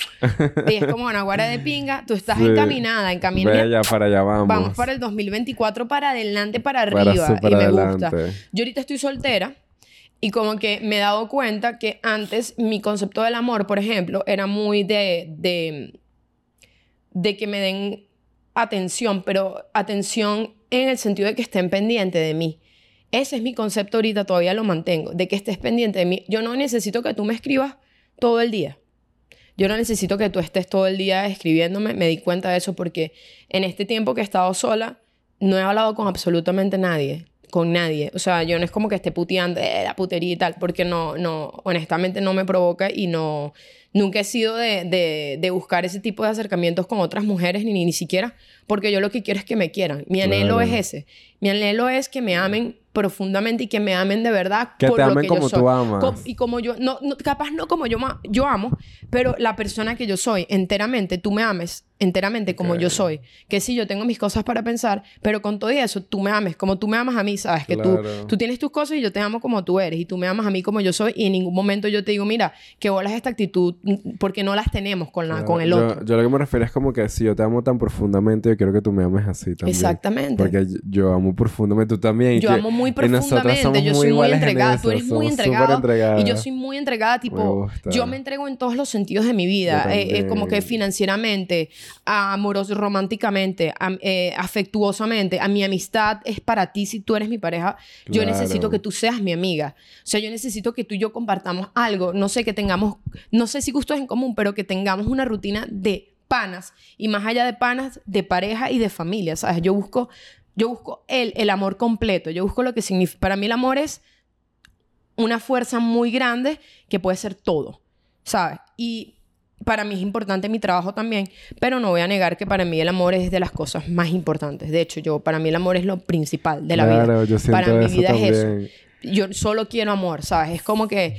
Speaker 2: y es como Nahuara de pinga, tú estás
Speaker 1: Sí.
Speaker 2: encaminada, encaminada.
Speaker 1: Bella, para allá vamos.
Speaker 2: Vamos para el 2024 para adelante, para
Speaker 1: Para
Speaker 2: arriba. y me gusta. Yo ahorita estoy soltera y como que me he dado cuenta que antes mi concepto del amor, por ejemplo, era muy de, de, de que me den atención, pero atención en el sentido de que estén pendientes de mí. Ese es mi concepto ahorita, todavía lo mantengo, de que estés pendiente de mí. Yo no necesito que tú me escribas todo el día. Yo no necesito que tú estés todo el día escribiéndome. Me di cuenta de eso porque en este tiempo que he estado sola, no he hablado con absolutamente nadie. Con nadie. O sea, yo no es como que esté puteando eh, la putería y tal, porque no, no, honestamente no me provoca y no, nunca he sido de, de, de buscar ese tipo de acercamientos con otras mujeres, ni, ni siquiera, porque yo lo que quiero es que me quieran. Mi anhelo
Speaker 1: Claro.
Speaker 2: es ese. Mi anhelo es que me amen profundamente y que me amen de verdad
Speaker 1: Que
Speaker 2: por
Speaker 1: te
Speaker 2: lo
Speaker 1: amen
Speaker 2: que
Speaker 1: como
Speaker 2: yo soy.
Speaker 1: tú amas.
Speaker 2: Com- y como yo, no, no- capaz no como yo, yo amo, pero la persona que yo soy, enteramente, tú me ames enteramente como yo
Speaker 1: Ok.
Speaker 2: soy. Que sí, yo tengo mis cosas para pensar, pero con todo eso, tú me ames como tú me amas a mí, ¿sabes? Que tú,
Speaker 1: Claro.
Speaker 2: tú tienes tus cosas y yo te amo como tú eres, y tú me amas a mí como yo soy, y en ningún momento yo te digo, mira, que bolas esta actitud porque no las tenemos con, la,
Speaker 1: Claro,
Speaker 2: con el
Speaker 1: yo-
Speaker 2: otro.
Speaker 1: Yo, lo que me refiero es como que si yo te amo tan profundamente, yo quiero que tú me ames así también.
Speaker 2: Exactamente.
Speaker 1: Porque yo, amo profundamente, tú también.
Speaker 2: Yo amo muy profundamente, yo soy muy
Speaker 1: en
Speaker 2: entregada, tú eres muy
Speaker 1: superentregadas.
Speaker 2: y yo soy muy entregada, tipo, yo me entrego en todos los sentidos de mi vida, eh, eh, como que financieramente, amoroso, románticamente, am- eh, afectuosamente, a mi amistad es para ti si tú eres mi pareja, yo
Speaker 1: Claro.
Speaker 2: necesito que tú seas mi amiga, o sea, yo necesito que tú y yo compartamos algo, no sé, que tengamos, no sé si gustos en común, pero que tengamos una rutina de panas y más allá de panas, de pareja y de familia, ¿sabes? Yo busco, yo busco el, el amor completo, yo busco lo que significa, para mí el amor es una fuerza muy grande que puede ser todo, ¿sabes? Y para mí es importante mi trabajo también, pero no voy a negar que para mí el amor es de las cosas más importantes. De hecho, yo para mí el amor es lo principal de la
Speaker 1: Claro,
Speaker 2: vida.
Speaker 1: yo
Speaker 2: para mi vida es eso. Yo solo quiero amor, ¿sabes? Es como que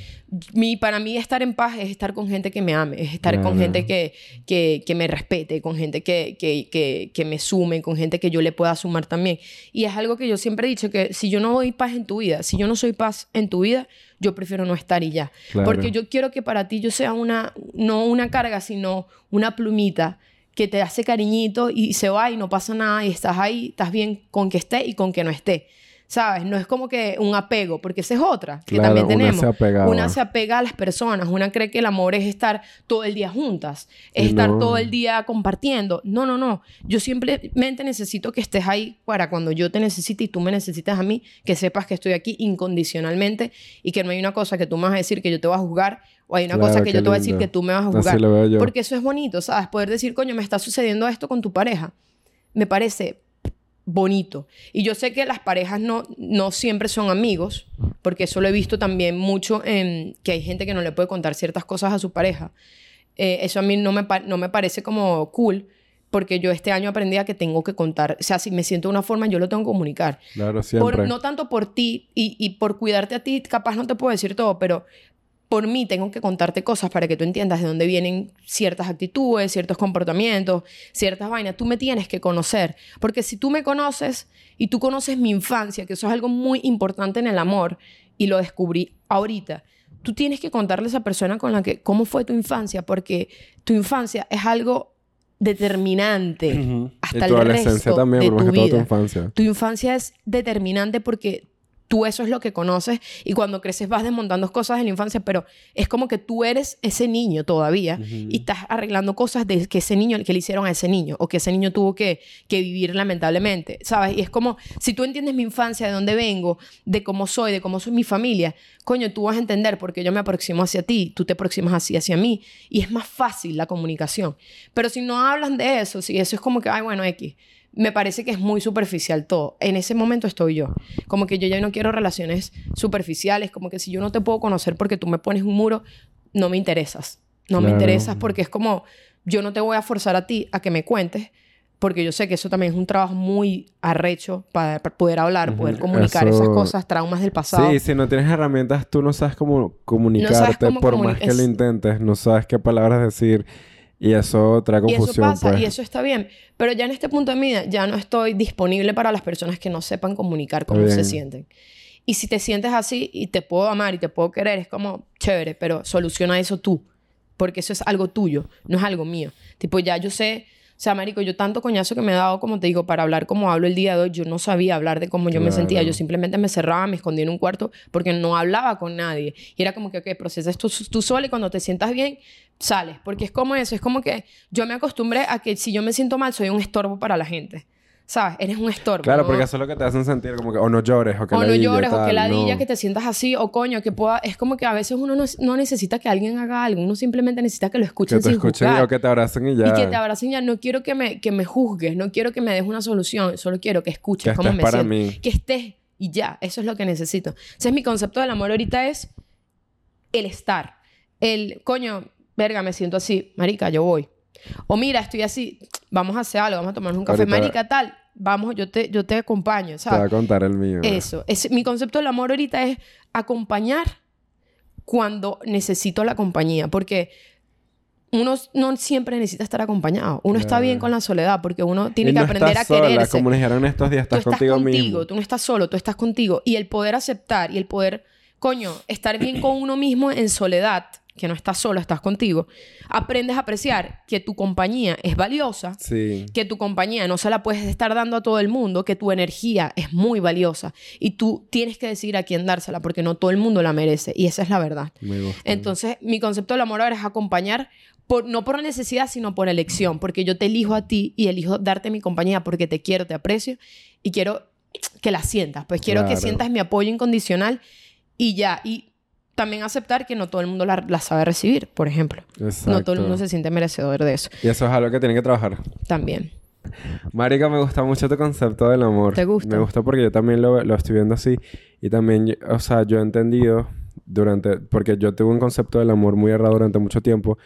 Speaker 2: mi, para mí estar en paz es estar con gente que me ame, es estar con gente que, que, que me respete, con gente que, que, que, que me sume, con gente que yo le pueda sumar también. Y es algo que yo siempre he dicho, que si yo no doy paz en tu vida, si yo no soy paz en tu vida, yo prefiero no estar y ya.
Speaker 1: Claro.
Speaker 2: Porque yo quiero que para ti yo sea una, no una carga, sino una plumita que te hace cariñito y se va y no pasa nada y estás ahí, estás bien con que esté y con que no esté. ¿Sabes? No es como que un apego, porque esa es otra que
Speaker 1: Claro,
Speaker 2: también
Speaker 1: una
Speaker 2: tenemos.
Speaker 1: se apegaba.
Speaker 2: Una se apega a las personas, una cree que el amor es estar todo el día juntas, es estar todo el día compartiendo. No, no, no. Yo simplemente necesito que estés ahí para cuando yo te necesite y tú me necesitas a mí, que sepas que estoy aquí incondicionalmente y que no hay una cosa que tú me vas a decir que yo te voy a juzgar o hay una
Speaker 1: Claro,
Speaker 2: cosa que yo te voy a decir que tú me vas a
Speaker 1: Así
Speaker 2: juzgar.
Speaker 1: lo veo yo.
Speaker 2: Porque eso es bonito, ¿sabes? Poder decir, coño, me está sucediendo esto con tu pareja. Me parece bonito. Y yo sé que las parejas no, no siempre son amigos, porque eso lo he visto también mucho en que hay gente que no le puede contar ciertas cosas a su pareja. Eh, eso a mí no me, no me parece como cool, porque yo este año aprendí a que tengo que contar, o sea, si me siento de una forma, yo lo tengo que comunicar.
Speaker 1: Claro, siempre.
Speaker 2: Por- no tanto por ti y, y por cuidarte a ti, capaz no te puedo decir todo, pero por mí tengo que contarte cosas para que tú entiendas de dónde vienen ciertas actitudes, ciertos comportamientos, ciertas vainas. Tú me tienes que conocer, porque si tú me conoces y tú conoces mi infancia, que eso es algo muy importante en el amor, y lo descubrí ahorita, tú tienes que contarle a esa persona con la que cómo fue tu infancia, porque tu infancia es algo determinante
Speaker 1: Ujú.
Speaker 2: hasta
Speaker 1: y
Speaker 2: el
Speaker 1: tu adolescencia
Speaker 2: resto
Speaker 1: también,
Speaker 2: de tu
Speaker 1: que toda tu
Speaker 2: vida.
Speaker 1: infancia.
Speaker 2: Tu infancia es determinante porque tú eso es lo que conoces y cuando creces vas desmontando cosas de la infancia, pero es como que tú eres ese niño todavía y estás arreglando cosas de que ese niño, que le hicieron a ese niño o que ese niño tuvo que, que vivir lamentablemente, ¿sabes? Y es como, si tú entiendes mi infancia, de dónde vengo, de cómo soy, de cómo soy mi familia, coño, tú vas a entender porque yo me aproximo hacia ti, tú te aproximas así hacia mí y es más fácil la comunicación. Pero si no hablan de eso, si eso es como que, ay, bueno, X me parece que es muy superficial todo. En ese momento estoy yo. Como que yo ya no quiero relaciones superficiales, como que si yo no te puedo conocer porque tú me pones un muro, no me interesas. No me interesas porque es como, yo no te voy a forzar a ti a que me cuentes, porque yo sé que eso también es un trabajo muy arrecho para, para poder hablar, poder comunicar
Speaker 1: Eso-
Speaker 2: esas cosas, traumas del pasado.
Speaker 1: Sí, si no tienes herramientas, tú no sabes cómo comunicarte
Speaker 2: cómo
Speaker 1: por
Speaker 2: comuni-
Speaker 1: más que lo
Speaker 2: es-
Speaker 1: intentes. No sabes qué palabras decir. Y eso trae
Speaker 2: Y eso
Speaker 1: confusión,
Speaker 2: pasa
Speaker 1: pues.
Speaker 2: y eso está bien. Pero ya en este punto de mi vida ya no estoy disponible para las personas que no sepan comunicar cómo se sienten. Y si te sientes así y te puedo amar y te puedo querer, es como chévere, pero soluciona eso tú. Porque eso es algo tuyo, no es algo mío. Tipo, ya yo sé, sea, marico, yo tanto coñazo que me he dado, como te digo, para hablar como hablo el día de hoy, yo no sabía hablar de cómo yo me sentía. Yo simplemente me cerraba, me escondía en un cuarto porque no hablaba con nadie. Y era como que, ok, procesas tú, tú sola y cuando te sientas bien, sales. Porque es como eso, es como que yo me acostumbré a que si yo me siento mal, soy un estorbo para la gente. ¿Sabes? Eres un estorbo.
Speaker 1: Claro, porque eso es lo que te hacen sentir como que o no llores o que
Speaker 2: o no llores, o que ladilla,
Speaker 1: no.
Speaker 2: que te sientas así, o coño, que pueda... Es como que a veces uno no, no necesita que alguien haga algo, uno simplemente necesita que lo
Speaker 1: Que
Speaker 2: escuchen
Speaker 1: te
Speaker 2: sin
Speaker 1: escuchen
Speaker 2: juzgar.
Speaker 1: o que te abracen y ya.
Speaker 2: Y que te abracen ya. No quiero que me, que me juzgues, no quiero que me des una solución, solo quiero que escuches
Speaker 1: Que
Speaker 2: cómo me
Speaker 1: para
Speaker 2: siento.
Speaker 1: mí.
Speaker 2: Que estés y ya, eso es lo que necesito. Ese es mi concepto del amor ahorita es el estar. El, coño, verga, me siento así, marica, yo voy. O mira, estoy así, vamos a hacer algo, vamos a tomarnos un café,
Speaker 1: Ahorita-
Speaker 2: marica, tal, vamos, yo te, yo te acompaño,
Speaker 1: Te voy a
Speaker 2: ¿sabes?
Speaker 1: contar el mío.
Speaker 2: Eso. Es, mi concepto del amor ahorita es acompañar cuando necesito la compañía. Porque uno no siempre necesita estar acompañado. Uno está bien con la soledad porque uno tiene
Speaker 1: Y
Speaker 2: que
Speaker 1: no
Speaker 2: aprender
Speaker 1: estás
Speaker 2: a
Speaker 1: sola,
Speaker 2: quererse.
Speaker 1: como dijeron estos días,
Speaker 2: tú
Speaker 1: estás,
Speaker 2: estás
Speaker 1: contigo,
Speaker 2: contigo,
Speaker 1: mismo.
Speaker 2: tú no estás solo, tú estás contigo. Y el poder aceptar y el poder, coño, estar bien con uno mismo en soledad, que no estás solo, estás contigo, aprendes a apreciar que tu compañía es valiosa,
Speaker 1: Sí.
Speaker 2: que tu compañía no se la puedes estar dando a todo el mundo, que tu energía es muy valiosa y tú tienes que decidir a quién dársela porque no todo el mundo la merece y esa es la verdad. Entonces, mi concepto del amor ahora es acompañar, por, no por necesidad, sino por elección, porque yo te elijo a ti y elijo darte mi compañía porque te quiero, te aprecio y quiero que la sientas, pues quiero que sientas mi apoyo incondicional y ya, y también aceptar que no todo el mundo la, la sabe recibir, por ejemplo. No todo el
Speaker 1: Exacto.
Speaker 2: mundo se siente merecedor de eso
Speaker 1: Y eso es algo que tienen que trabajar.
Speaker 2: también.
Speaker 1: Marica, me gusta mucho tu concepto del amor.
Speaker 2: ¿Te gusta?
Speaker 1: Me gusta porque yo también lo, lo estoy viendo así. Y también, o sea, yo he entendido durante... Porque yo tuve un concepto del amor muy errado durante mucho tiempo.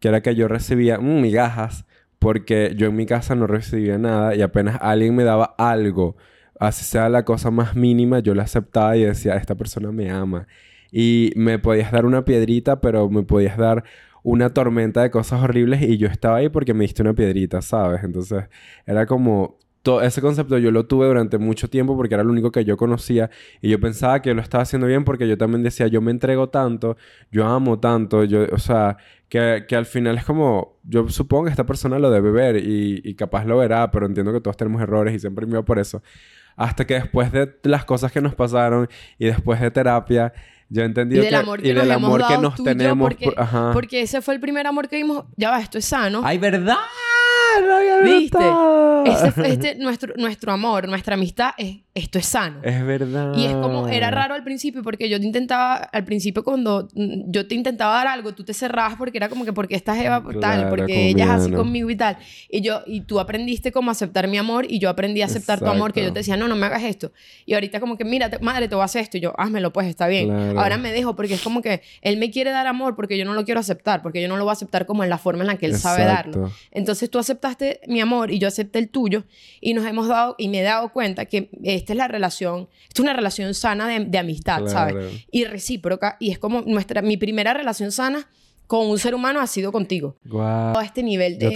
Speaker 1: Que era que yo recibía mm, migajas porque yo en mi casa no recibía nada. Y apenas alguien me daba algo, así sea la cosa más mínima, yo la aceptaba y decía, esta persona me ama. Y me podías dar una piedrita, pero me podías dar una tormenta de cosas horribles y yo estaba ahí porque me diste una piedrita, ¿sabes? Entonces era como... Todo ese concepto yo lo tuve durante mucho tiempo porque era lo único que yo conocía y yo pensaba que lo estaba haciendo bien porque yo también decía, yo me entrego tanto, yo amo tanto, yo, o sea, que, que al final es como, yo supongo que esta persona lo debe ver y, y capaz lo verá, pero entiendo que todos tenemos errores y siempre me iba por eso. Hasta que después de las cosas que nos pasaron y después de terapia, yo entendí
Speaker 2: Y del
Speaker 1: que,
Speaker 2: amor que
Speaker 1: y del amor que nos
Speaker 2: tú y yo,
Speaker 1: tenemos.
Speaker 2: porque,
Speaker 1: por- ajá.
Speaker 2: porque ese fue el primer amor que vimos. Ya va, esto es sano.
Speaker 1: ¡Ay, verdad! No había
Speaker 2: ¿Viste? Ese este, nuestro, nuestro amor, nuestra amistad, es, esto es sano.
Speaker 1: Es verdad.
Speaker 2: Y es como, era raro al principio porque yo te intentaba, al principio cuando yo te intentaba dar algo, tú te cerrabas porque era como que, porque esta Eva tal,
Speaker 1: Claro,
Speaker 2: porque
Speaker 1: como
Speaker 2: ella es así
Speaker 1: Miana.
Speaker 2: conmigo y tal. Y yo, y tú aprendiste como a aceptar mi amor y yo aprendí a aceptar tu amor, que yo
Speaker 1: Exacto.
Speaker 2: te decía, no, no me hagas esto. Y ahorita como que, mira, te- madre, te voy a hacer esto. Y yo, házmelo pues, está bien.
Speaker 1: Claro.
Speaker 2: Ahora me dejo porque es como que él me quiere dar amor porque yo no lo quiero aceptar, porque yo no lo voy a aceptar como en la forma en la que él sabe darlo.
Speaker 1: Exacto.
Speaker 2: Entonces tú aceptaste mi amor y yo acepté el tuyo y nos hemos dado y me he dado cuenta que esta es la relación, esta es una relación sana de, de amistad,
Speaker 1: Claro.
Speaker 2: ¿sabes? Y recíproca y es como nuestra mi primera relación sana con un ser humano ha sido contigo.
Speaker 1: Guau.
Speaker 2: A este nivel de,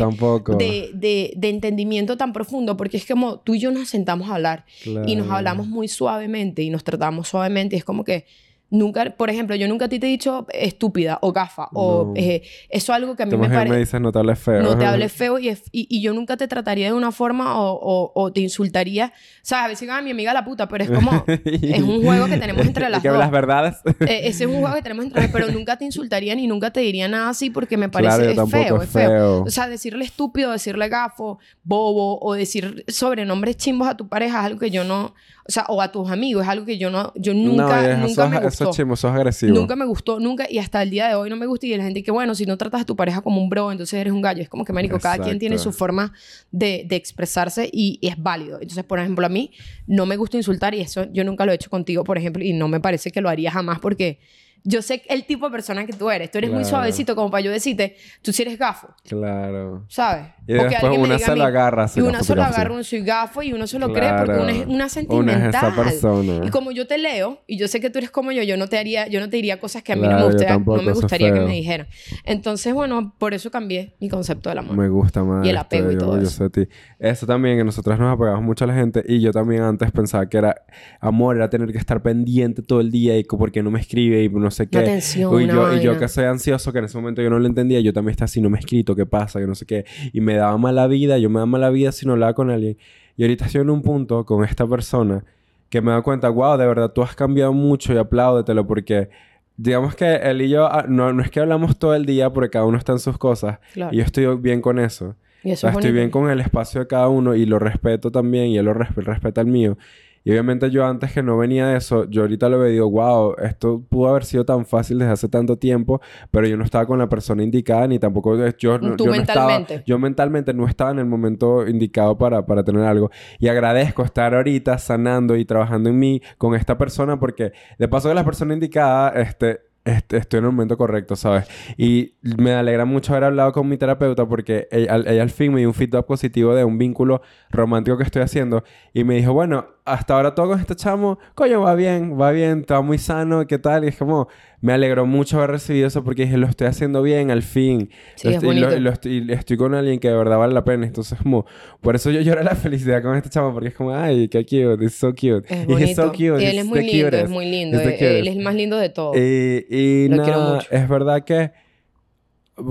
Speaker 2: de, de, de entendimiento tan profundo porque es como tú y yo nos sentamos a hablar y nos hablamos muy suavemente y nos tratamos suavemente y es como que nunca, por ejemplo, yo nunca a ti te he dicho estúpida o gafa o eh, eso es algo que a mí me parece
Speaker 1: me dices no te hables feo.
Speaker 2: no te hables feo y, es- y, y yo nunca te trataría de una forma o, o- o te insultaría. O sea, a veces digan, "Ah, mi amiga la puta, pero es como, es un juego que tenemos entre las
Speaker 1: Y que
Speaker 2: dos.
Speaker 1: las verdades.
Speaker 2: Eh, ese es un juego que tenemos entre las pero nunca te insultaría ni nunca te diría nada así porque me parece
Speaker 1: Claro,
Speaker 2: es feo,
Speaker 1: es
Speaker 2: es feo.
Speaker 1: feo.
Speaker 2: O sea, decirle estúpido, decirle gafo, bobo o decir sobrenombres chimbos a tu pareja es algo que yo no, o sea, o a tus amigos es algo que yo no, yo nunca,
Speaker 1: no,
Speaker 2: nunca me
Speaker 1: es-
Speaker 2: gustó.
Speaker 1: eso es es agresivo.
Speaker 2: Nunca me gustó, nunca, y hasta el día de hoy no me gusta. Y la gente que, bueno, si no tratas a tu pareja como un bro, entonces eres un gallo. Es como que, marico, cada quien tiene
Speaker 1: Exacto.
Speaker 2: su forma de, de expresarse y, y es válido. Entonces, por ejemplo, a mí no me gusta insultar y eso yo nunca lo he hecho contigo, por ejemplo, y no me parece que lo haría jamás porque yo sé el tipo de persona que tú eres. Tú eres muy
Speaker 1: Claro.
Speaker 2: suavecito como para yo decirte, tú sí eres gafo.
Speaker 1: Claro.
Speaker 2: ¿Sabes?
Speaker 1: Y
Speaker 2: O que
Speaker 1: después
Speaker 2: me
Speaker 1: una se lo agarra,
Speaker 2: Y una se lo agarra, uno soy gafo y uno se lo cree porque
Speaker 1: Claro.
Speaker 2: una es una
Speaker 1: Una
Speaker 2: sentimental.
Speaker 1: es esa persona.
Speaker 2: Y como yo te leo y yo sé que tú eres como yo, yo no te haría, yo no te diría cosas que a mí no
Speaker 1: Claro,
Speaker 2: me,
Speaker 1: yo
Speaker 2: gustaría, no me
Speaker 1: eso
Speaker 2: gustaría que me dijeran. Entonces, bueno, por eso cambié mi concepto del amor.
Speaker 1: Me gusta más.
Speaker 2: Y el apego y todo
Speaker 1: orgulloso de ti. Eso también, que nosotros nos apegamos mucho a la gente. Y yo también antes pensaba que era amor, era tener que estar pendiente todo el día y que porque no me escribe y no sé qué.
Speaker 2: Una tensión,
Speaker 1: y,
Speaker 2: una
Speaker 1: yo, y yo que soy ansioso, que en ese momento yo no lo entendía, yo también estaba así, no me he escrito, ¿qué pasa? Que no sé qué. Y me daba mala vida, yo me daba mala vida si no hablaba con alguien. Y ahorita estoy en un punto con esta persona que me da cuenta, wow, de verdad tú has cambiado mucho y apláudetelo porque digamos que él y yo ah, no, no es que hablamos todo el día porque cada uno está en sus cosas
Speaker 2: Claro.
Speaker 1: y yo estoy bien con eso.
Speaker 2: Y
Speaker 1: O
Speaker 2: eso
Speaker 1: sea,
Speaker 2: es
Speaker 1: estoy bien con el espacio de cada uno y lo respeto también y él lo resp- respeta el mío. Y obviamente yo antes que no venía de eso, yo ahorita lo veo y digo, wow, esto pudo haber sido tan fácil desde hace tanto tiempo, pero yo no estaba con la persona indicada ni tampoco yo, no- yo no estaba, yo mentalmente no estaba en el momento indicado para, para tener algo. Y agradezco estar ahorita sanando y trabajando en mí con esta persona porque de paso que la persona indicada, este, este, estoy en el momento correcto, ¿sabes? Y me alegra mucho haber hablado con mi terapeuta porque ella, ella al fin me dio un feedback positivo de un vínculo romántico que estoy haciendo y me dijo, bueno, hasta ahora todo con este chamo, coño, va bien, va bien, está muy sano, ¿qué tal? Y es como, me alegró mucho haber recibido eso porque dije, lo estoy haciendo bien al fin.
Speaker 2: Sí,
Speaker 1: Lo
Speaker 2: es
Speaker 1: estoy, lo- lo estoy, estoy con alguien que de verdad vale la pena. Entonces, como, por eso yo lloré la felicidad con este chamo porque es como, ay, qué cute, it's so cute.
Speaker 2: Es
Speaker 1: He's
Speaker 2: bonito.
Speaker 1: so cute,
Speaker 2: y él es muy lindo, es
Speaker 1: cutest.
Speaker 2: muy lindo.
Speaker 1: The
Speaker 2: Él, es el más lindo de todos.
Speaker 1: Y, y
Speaker 2: Lo quiero
Speaker 1: nada,
Speaker 2: mucho.
Speaker 1: es verdad que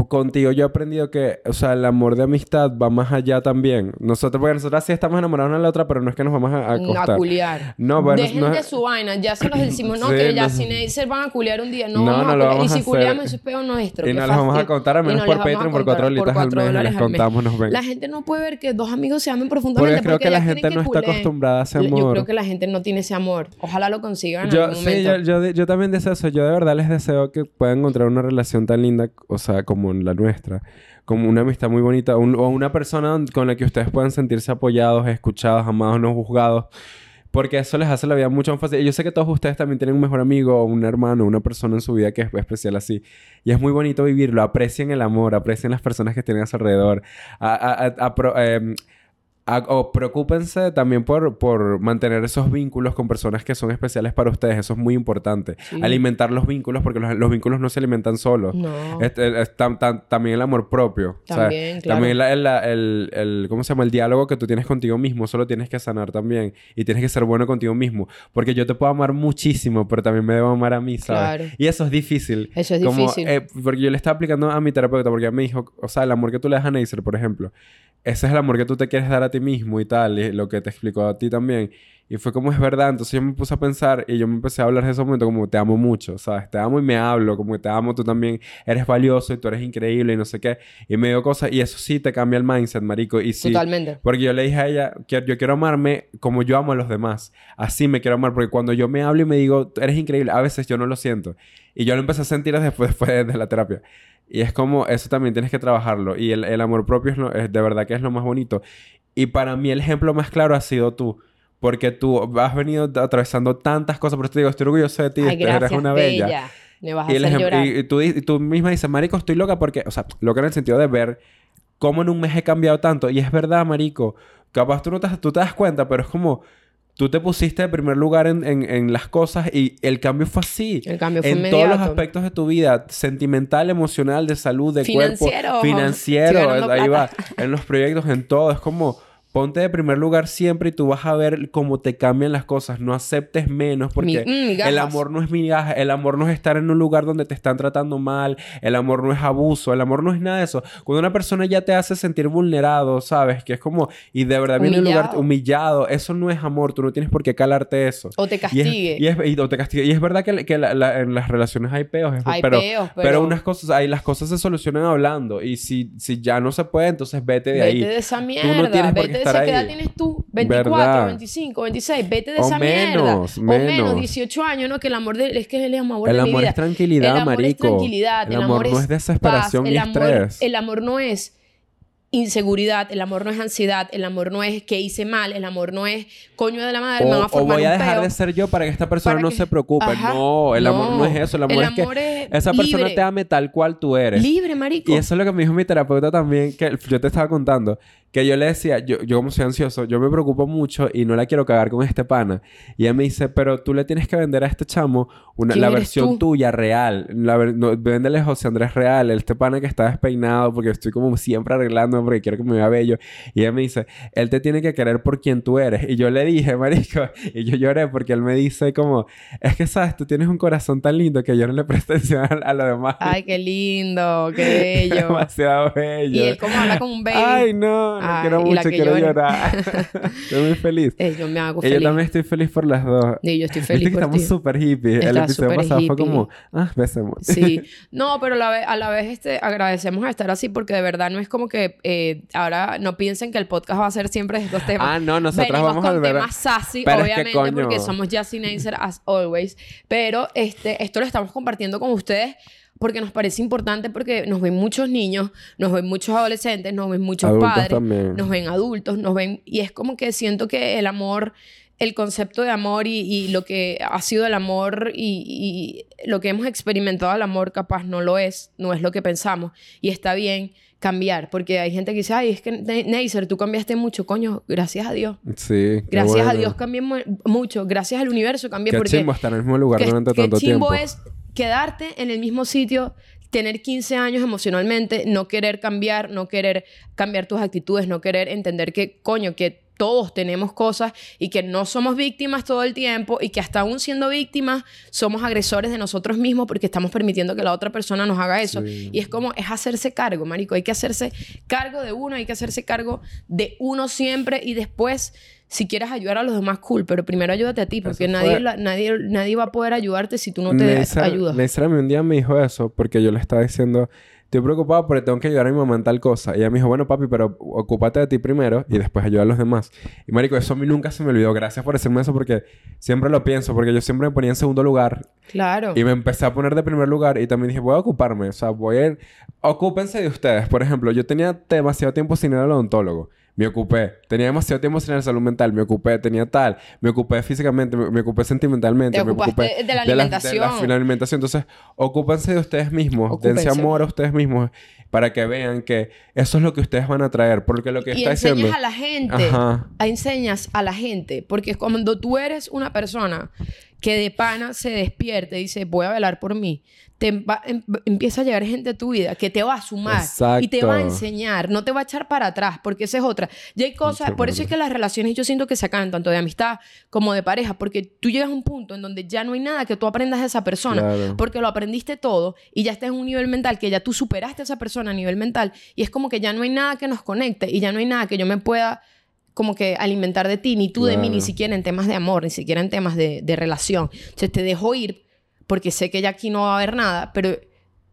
Speaker 1: contigo yo he aprendido que, o sea, el amor de amistad va más allá también. Nosotros, porque nosotros sí estamos enamorados una de la otra, pero no es que nos vamos a, a
Speaker 2: No,
Speaker 1: acostar.
Speaker 2: a culiar.
Speaker 1: No, bueno,
Speaker 2: Dejen
Speaker 1: no
Speaker 2: de su vaina. Ya se los decimos, no,
Speaker 1: Sí,
Speaker 2: que ya
Speaker 1: no.
Speaker 2: sin se van a culiar un día. No,
Speaker 1: No,
Speaker 2: vamos
Speaker 1: no
Speaker 2: a
Speaker 1: lo vamos
Speaker 2: Y si culiamos, eso es peor nuestro.
Speaker 1: Y no les vamos a contar, a menos
Speaker 2: no
Speaker 1: por Patreon, por cuatro bolitas al mes,
Speaker 2: dólares
Speaker 1: les
Speaker 2: al mes.
Speaker 1: contamos, nos ven.
Speaker 2: La gente no puede ver que dos amigos se amen profundamente.
Speaker 1: Porque creo que la gente no está acostumbrada a ese
Speaker 2: Yo
Speaker 1: amor.
Speaker 2: creo que la gente no tiene ese amor. Ojalá lo consigan en
Speaker 1: Yo, sí, yo, yo, yo también deseo eso. Yo de verdad les deseo que puedan encontrar una relación tan linda, o sea, como la nuestra. Como una amistad muy bonita. o una persona con la que ustedes puedan sentirse apoyados, escuchados, amados, no juzgados. Porque eso les hace la vida mucho más fácil. Yo sé que todos ustedes también tienen un mejor amigo un hermano, una persona en su vida que es especial así. Y es muy bonito vivirlo. Aprecien el amor, aprecien las personas que tienen a su alrededor. Em, o preocúpense también por, por mantener esos vínculos con personas que son especiales para ustedes. Eso es muy importante.
Speaker 2: Sí.
Speaker 1: Alimentar los vínculos, porque los, los vínculos no se alimentan solos.
Speaker 2: No.
Speaker 1: Este, es tam- tam- también el amor propio.
Speaker 2: También, claro.
Speaker 1: También la- el, el, el- ¿cómo se llama? El diálogo que tú tienes contigo mismo. Eso lo tienes que sanar también. Y tienes que ser bueno contigo mismo. Porque yo te puedo amar muchísimo, pero también me debo amar a mí, ¿sabes?
Speaker 2: Claro.
Speaker 1: Y eso es difícil.
Speaker 2: Eso es
Speaker 1: Como,
Speaker 2: difícil.
Speaker 1: eh, porque yo le estaba aplicando a mi terapeuta porque ella me dijo, o sea, el amor que tú le das a Neisser, por ejemplo, ese es el amor que tú te quieres dar a ti mismo y tal, y lo que te explicó a ti también. Y fue como es verdad, entonces yo me puse a pensar y yo me empecé a hablar de ese momento como te amo mucho, ¿sabes? Te amo y me hablo, como que te amo, tú también eres valioso y tú eres increíble y no sé qué. Y me dio cosas, y eso sí te cambia el mindset, marico. Y sí,
Speaker 2: Totalmente.
Speaker 1: porque yo le dije a ella yo quiero amarme como yo amo a los demás. Así me quiero amar. Porque cuando yo me hablo y me digo, "Tú eres increíble, a veces yo no lo siento. Y yo lo empecé a sentir después, después de la terapia. Y es como, eso también tienes que trabajarlo. Y el, el amor propio es, lo- es de verdad que es lo más bonito. Y para mí el ejemplo más claro ha sido tú. Porque tú has venido atravesando tantas cosas. Por eso te digo, estoy orgulloso de ti.
Speaker 2: Ay,
Speaker 1: eres una
Speaker 2: bella.
Speaker 1: bella.
Speaker 2: Me vas a
Speaker 1: Y, el
Speaker 2: hacer
Speaker 1: ejem-
Speaker 2: llorar.
Speaker 1: y- y tú, y tú misma dices, marico, estoy loca porque... O sea, loca en el sentido de ver cómo en un mes he cambiado tanto. Y es verdad, marico. Capaz tú no te, tú te das cuenta, pero es como... Tú te pusiste de primer lugar en, en- en las cosas y el cambio fue así.
Speaker 2: El cambio fue
Speaker 1: en
Speaker 2: inmediato.
Speaker 1: todos los aspectos de tu vida. Sentimental, emocional, de salud, de
Speaker 2: Financiero.
Speaker 1: cuerpo. Financiero. Ahí va. En los proyectos, en todo. Es como... Ponte de primer lugar siempre y tú vas a ver cómo te cambian las cosas. No aceptes menos porque
Speaker 2: Mi- mm,
Speaker 1: el amor no es migaja. El amor no es estar en un lugar donde te están tratando mal. El amor no es abuso. El amor no es nada de eso. Cuando una persona ya te hace sentir vulnerado, ¿sabes? Que es como... Y de verdad viene un lugar
Speaker 2: Humillado.
Speaker 1: Eso no es amor. Tú no tienes por qué calarte eso.
Speaker 2: O te
Speaker 1: Y es,
Speaker 2: castigue.
Speaker 1: y, es, y- o te castigue. Y es verdad que, que la- la- en las relaciones hay peos. es-
Speaker 2: Hay
Speaker 1: pero,
Speaker 2: peos,
Speaker 1: pero...
Speaker 2: pero-
Speaker 1: unas cosas... Ahí las cosas se solucionan hablando. Y si, si ya no se puede, entonces vete de
Speaker 2: Vete
Speaker 1: ahí.
Speaker 2: de esa
Speaker 1: Tú
Speaker 2: mierda.
Speaker 1: no tienes por qué
Speaker 2: vete
Speaker 1: estar
Speaker 2: esa ¿Qué edad
Speaker 1: ahí.
Speaker 2: tienes tú? 24,
Speaker 1: Verdad.
Speaker 2: 25, 26. Vete de
Speaker 1: O
Speaker 2: esa
Speaker 1: menos,
Speaker 2: mierda. O
Speaker 1: menos.
Speaker 2: menos, 18 años, ¿no? Que el amor de... es que el amor
Speaker 1: El
Speaker 2: de mi
Speaker 1: amor
Speaker 2: vida.
Speaker 1: es tranquilidad,
Speaker 2: el amor
Speaker 1: marico.
Speaker 2: Es tranquilidad.
Speaker 1: El
Speaker 2: El,
Speaker 1: amor no es desesperación
Speaker 2: paz.
Speaker 1: ni
Speaker 2: el amor,
Speaker 1: estrés.
Speaker 2: El amor no es inseguridad, el amor no es ansiedad, el amor no es que hice mal, el amor no es coño de la madre, me van a
Speaker 1: O, o
Speaker 2: formar
Speaker 1: voy a dejar de ser yo para que esta persona no
Speaker 2: que-
Speaker 1: se preocupe.
Speaker 2: Ajá.
Speaker 1: No, el amor no es eso. El amor
Speaker 2: El
Speaker 1: es que
Speaker 2: amor es
Speaker 1: esa persona
Speaker 2: libre.
Speaker 1: te ame tal cual tú eres.
Speaker 2: Libre, marico.
Speaker 1: Y eso es lo que me dijo mi terapeuta también, que yo te estaba contando, que yo le decía, yo, yo como soy ansioso, yo me preocupo mucho y no la quiero cagar con este pana. Y ella me dice, pero tú le tienes que vender a este chamo una,
Speaker 2: ¿Quién
Speaker 1: la versión
Speaker 2: tú?
Speaker 1: tuya real. La, no, véndele José Andrés real, este pana que está despeinado porque estoy como siempre arreglándome porque quiero que me vea bello. Y ella me dice, él te tiene que querer por quien tú eres. Y yo le dije, marico, y yo lloré porque él me dice como, es que sabes, tú tienes un corazón tan lindo que yo no le presto atención a, a lo demás.
Speaker 2: Ay, qué lindo, qué bello.
Speaker 1: Demasiado bello.
Speaker 2: y él como habla con un baby.
Speaker 1: Ay, no, no
Speaker 2: Ay,
Speaker 1: quiero
Speaker 2: y la
Speaker 1: mucho,
Speaker 2: que
Speaker 1: quiero llorar. Estoy muy feliz.
Speaker 2: Eh, yo me hago
Speaker 1: yo
Speaker 2: feliz.
Speaker 1: también estoy feliz por las dos.
Speaker 2: Y yo estoy
Speaker 1: Viste
Speaker 2: feliz
Speaker 1: que
Speaker 2: por
Speaker 1: estamos
Speaker 2: ti.
Speaker 1: súper hippies. El episodio pasado fue
Speaker 2: hippie.
Speaker 1: como, ah, besemos.
Speaker 2: Sí. No, pero la ve- a la vez este, agradecemos a estar así porque de verdad no es como que eh, ahora no piensen que el podcast va a ser siempre de estos temas.
Speaker 1: Ah, no, nosotros
Speaker 2: Venimos
Speaker 1: vamos a
Speaker 2: con
Speaker 1: volver a-
Speaker 2: temas sassy,
Speaker 1: Pero es que,
Speaker 2: obviamente, porque somos Jassy Nacer as always. Pero este, esto lo estamos compartiendo con ustedes porque nos parece importante porque nos ven muchos niños, nos ven muchos adolescentes, nos ven muchos
Speaker 1: Adultos
Speaker 2: padres,
Speaker 1: también.
Speaker 2: nos ven adultos, nos ven... Y es como que siento que el amor el concepto de amor y, y lo que ha sido el amor y, y lo que hemos experimentado el amor capaz no lo es, no es lo que pensamos y está bien cambiar, porque hay gente que dice, ay, es que Ne- Neisser, tú cambiaste mucho, coño, gracias a Dios.
Speaker 1: Sí.
Speaker 2: Gracias a
Speaker 1: bueno.
Speaker 2: Dios cambié mu- mucho, gracias al universo cambié
Speaker 1: Qué
Speaker 2: porque
Speaker 1: chimbo estar en el mismo lugar durante
Speaker 2: qué
Speaker 1: tanto
Speaker 2: chimbo
Speaker 1: tiempo.
Speaker 2: es quedarte en el mismo sitio, tener 15 años emocionalmente, no querer cambiar, no querer cambiar tus actitudes, no querer entender que, coño, que todos tenemos cosas y que no somos víctimas todo el tiempo y que hasta aún siendo víctimas somos agresores de nosotros mismos porque estamos permitiendo que la otra persona nos haga eso.
Speaker 1: Sí.
Speaker 2: Y es como, es hacerse cargo, marico. Hay que hacerse cargo de uno, hay que hacerse cargo de uno siempre y después, si quieres ayudar a los demás, cool, pero primero ayúdate a ti porque nadie, la- nadie, nadie va a poder ayudarte si tú no te
Speaker 1: Neisser-
Speaker 2: ayudas.
Speaker 1: Neisser a mí un día me dijo eso porque yo le estaba diciendo, estoy preocupado porque tengo que ayudar a mi mamá en tal cosa. Y ella me dijo, bueno, papi, pero ocúpate de ti primero y después ayuda a los demás. Y marico, eso a mí nunca se me olvidó. Gracias por decirme eso porque siempre lo pienso, porque yo siempre me ponía en segundo lugar
Speaker 2: Claro.
Speaker 1: y me empecé a poner de primer lugar y también dije, voy a ocuparme, o sea, voy a ir... Ocúpense de ustedes. Por ejemplo, yo tenía demasiado tiempo sin ir al odontólogo. Me ocupé. Tenía demasiado tiempo sin la salud mental. Me ocupé. Tenía tal. Me ocupé físicamente. Me, me ocupé sentimentalmente.
Speaker 2: Te
Speaker 1: me ocupé
Speaker 2: de la
Speaker 1: de la,
Speaker 2: alimentación.
Speaker 1: de la alimentación. Entonces, ocúpense de ustedes mismos.
Speaker 2: Ocúpense.
Speaker 1: Dense amor a ustedes mismos para que vean que eso es lo que ustedes van a traer. Porque lo que
Speaker 2: y
Speaker 1: está
Speaker 2: enseñas
Speaker 1: diciendo...
Speaker 2: a la gente.
Speaker 1: Ajá.
Speaker 2: Enseñas a la gente. Porque cuando tú eres una persona que de pana se despierte y dice, voy a velar por mí, te va- em- empieza a llegar gente a tu vida que te va a sumar y te va a enseñar, no te va a echar para atrás, porque esa es otra. Ya hay cosas, por eso es que las relaciones yo siento que se acaban tanto de amistad como de pareja, porque tú llegas a un punto en donde ya no hay nada que tú aprendas de esa persona,
Speaker 1: Claro.
Speaker 2: porque lo aprendiste todo y ya estás en un nivel mental que ya tú superaste a esa persona a nivel mental y es como que ya no hay nada que nos conecte y ya no hay nada que yo me pueda como que alimentar de ti, ni tú de mí, ni siquiera en temas de amor, ni siquiera en temas de, de relación. Entonces te dejo ir porque sé que ya aquí no va a haber nada, pero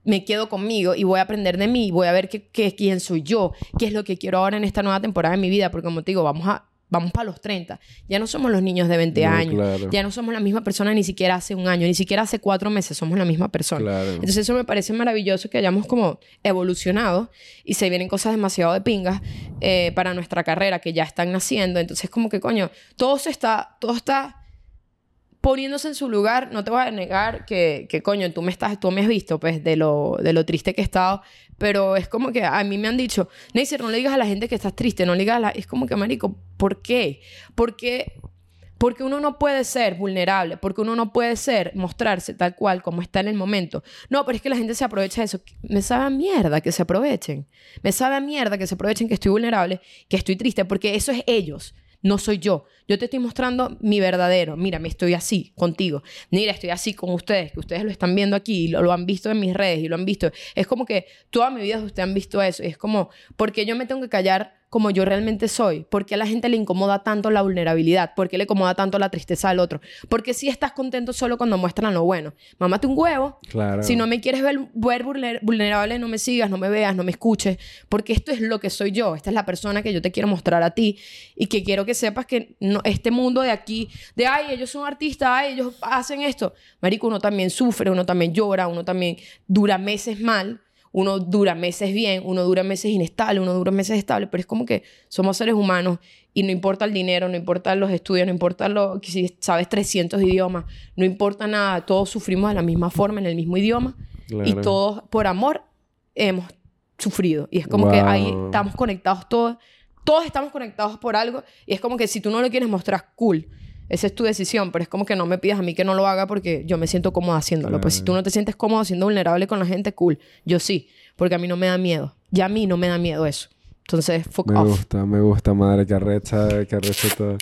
Speaker 2: me quedo conmigo y voy a aprender de mí, voy a ver qué, qué- quién soy yo, qué es lo que quiero ahora en esta nueva temporada de mi vida, porque como te digo, vamos a vamos para los 30. Ya no somos los niños de 20
Speaker 1: No,
Speaker 2: años.
Speaker 1: claro.
Speaker 2: Ya no somos la misma persona ni siquiera hace un año, ni siquiera hace cuatro meses somos la misma persona.
Speaker 1: Claro.
Speaker 2: Entonces eso me parece maravilloso que hayamos como evolucionado y se vienen cosas demasiado de pingas eh, para nuestra carrera que ya están naciendo. Entonces como que coño, todo se está, todo está poniéndose en su lugar. No te voy a negar que, que coño, tú me estás, tú me has visto pues de lo, de lo triste que he estado. Pero es como que a mí me han dicho, Neisser, no le digas a la gente que estás triste, no le digas a la... Es como que, marico, ¿por qué? Porque porque uno no puede ser vulnerable, porque uno no puede ser, mostrarse tal cual como está en el momento. No, pero es que la gente se aprovecha de eso. Me sabe a mierda que se aprovechen. Me sabe a mierda que se aprovechen que estoy vulnerable, que estoy triste, porque eso es ellos. No soy yo. Yo te estoy mostrando mi verdadero. Mira, me estoy así contigo. Mira, estoy así con ustedes, que ustedes lo están viendo aquí, y lo, han visto en mis redes y lo han visto. Es como que toda mi vida ustedes han visto eso. Es como, porque yo me tengo que callar como yo realmente soy? ¿Por qué a la gente le incomoda tanto la vulnerabilidad? ¿Por qué le incomoda tanto la tristeza al otro? Porque si estás contento solo cuando muestran lo bueno. Mámate un huevo.
Speaker 1: Claro.
Speaker 2: Si no me quieres ver, ver vulner- vulnerable, no me sigas, no me veas, no me escuches. Porque esto es lo que soy yo. Esta es la persona que yo te quiero mostrar a ti. Y que quiero que sepas que no, este mundo de aquí, de ay, ellos son artistas, ay, ellos hacen esto. Marico, uno también sufre, uno también llora, uno también dura meses mal. Uno dura meses bien, uno dura meses inestable, uno dura meses estable, pero es como que somos seres humanos y no importa el dinero, no importa los estudios, no importa lo, que si sabes 300 idiomas, no importa nada, todos sufrimos de la misma forma, en el mismo idioma y todos por amor hemos sufrido. Y es como que ahí estamos conectados todos, todos estamos conectados por algo y es como que si tú no lo quieres mostrar, cool. Esa es tu decisión, pero es como que no me pidas a mí que no lo haga porque yo me siento cómoda haciéndolo. Pues si tú no te sientes cómodo siendo vulnerable con la gente, cool. Yo sí, porque a mí no me da miedo. Ya a mí no me da miedo eso. Entonces, fuck
Speaker 1: Me
Speaker 2: off.
Speaker 1: gusta, me gusta, madre, que arrecha, que arrecha todo.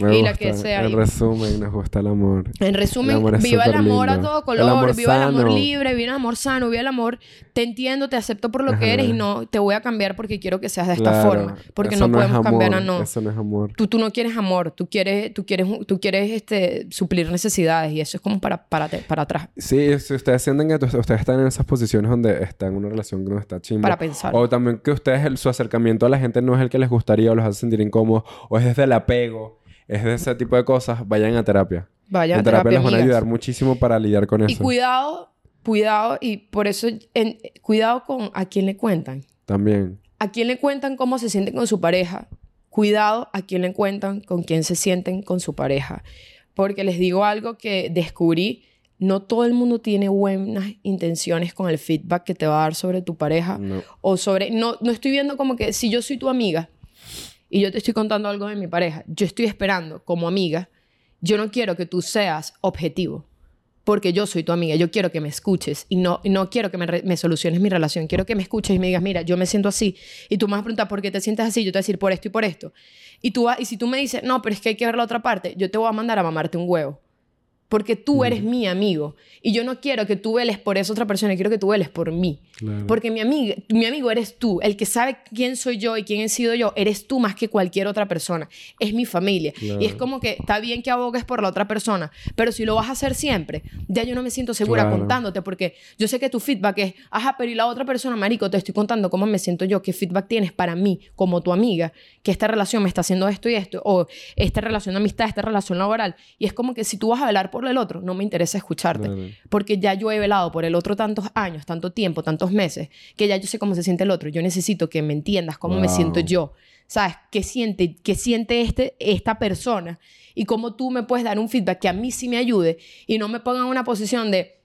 Speaker 1: Me
Speaker 2: Y la
Speaker 1: gusta.
Speaker 2: que sea.
Speaker 1: En resumen, nos gusta el amor.
Speaker 2: En resumen,
Speaker 1: El amor
Speaker 2: viva el amor a
Speaker 1: lindo.
Speaker 2: todo
Speaker 1: El
Speaker 2: color,
Speaker 1: amor
Speaker 2: viva el amor
Speaker 1: sano.
Speaker 2: libre, viva el amor sano, viva el amor, te entiendo, te acepto por lo
Speaker 1: Ajá.
Speaker 2: que eres y no te voy a cambiar porque quiero que seas de esta
Speaker 1: Claro,
Speaker 2: forma, porque
Speaker 1: eso
Speaker 2: no
Speaker 1: es
Speaker 2: podemos cambiar a no.
Speaker 1: Eso no es amor.
Speaker 2: Tú, tú no quieres amor, tú quieres, tú quieres, tú quieres este, suplir necesidades y eso es como para, para, para atrás,
Speaker 1: Sí, si ustedes sienten que ustedes están en esas posiciones donde están en una relación que no está chimba.
Speaker 2: para pensar.
Speaker 1: O también que ustedes, el- su acercamiento a la gente no es el que les gustaría o los hace sentir incómodos. O es desde el apego. Es de ese tipo de cosas. Vayan a terapia.
Speaker 2: Vayan
Speaker 1: en terapia, les van a ayudar muchísimo para lidiar con
Speaker 2: Y
Speaker 1: eso.
Speaker 2: cuidado, cuidado, y por eso, en- cuidado con a quién le cuentan.
Speaker 1: También.
Speaker 2: ¿A quién le cuentan cómo se sienten con su pareja? cuidado a quién le cuentan, con quién se sienten con su pareja. Porque les digo algo que descubrí, no todo el mundo tiene buenas intenciones con el feedback que te va a dar sobre tu pareja
Speaker 1: No.
Speaker 2: o sobre no no estoy viendo como que si yo soy tu amiga y yo te estoy contando algo de mi pareja, yo estoy esperando como amiga, yo no quiero que tú seas objetivo. Porque yo soy tu amiga, yo quiero que me escuches y no, no quiero que me, me soluciones mi relación. Quiero que me escuches y me digas, mira, yo me siento así. Y tú me vas a preguntar por qué te sientes así. Yo te voy a decir por esto y por esto. Y, tú y si tú me dices, no, pero es que hay que ver la otra parte, yo te voy a mandar a mamarte un huevo. Porque tú eres mi amigo. Y yo no quiero que tú veles por esa otra persona, quiero que tú veles por mí.
Speaker 1: Claro.
Speaker 2: Porque mi, amiga, mi amigo eres tú. El que sabe quién soy yo y quién he sido yo, eres tú más que cualquier otra persona. Es mi familia.
Speaker 1: Claro.
Speaker 2: Y es como que está bien que abogues por la otra persona, pero si lo vas a hacer siempre, ya yo no me siento segura
Speaker 1: Claro.
Speaker 2: contándote porque yo sé que tu feedback es, ajá, pero y la otra persona, marico, te estoy contando cómo me siento yo, qué feedback tienes para mí como tu amiga, que esta relación me está haciendo esto y esto, o esta relación de amistad, esta relación laboral. Y es como que si tú vas a velar por el otro, no me interesa escucharte. Porque ya yo he velado por el otro tantos años, tanto tiempo, tantos meses, que ya yo sé cómo se siente el otro. Yo necesito que me entiendas cómo me siento yo. ¿Sabes? ¿Qué siente, qué siente este, esta persona? Y cómo tú me puedes dar un feedback que a mí sí me ayude y no me ponga en una posición de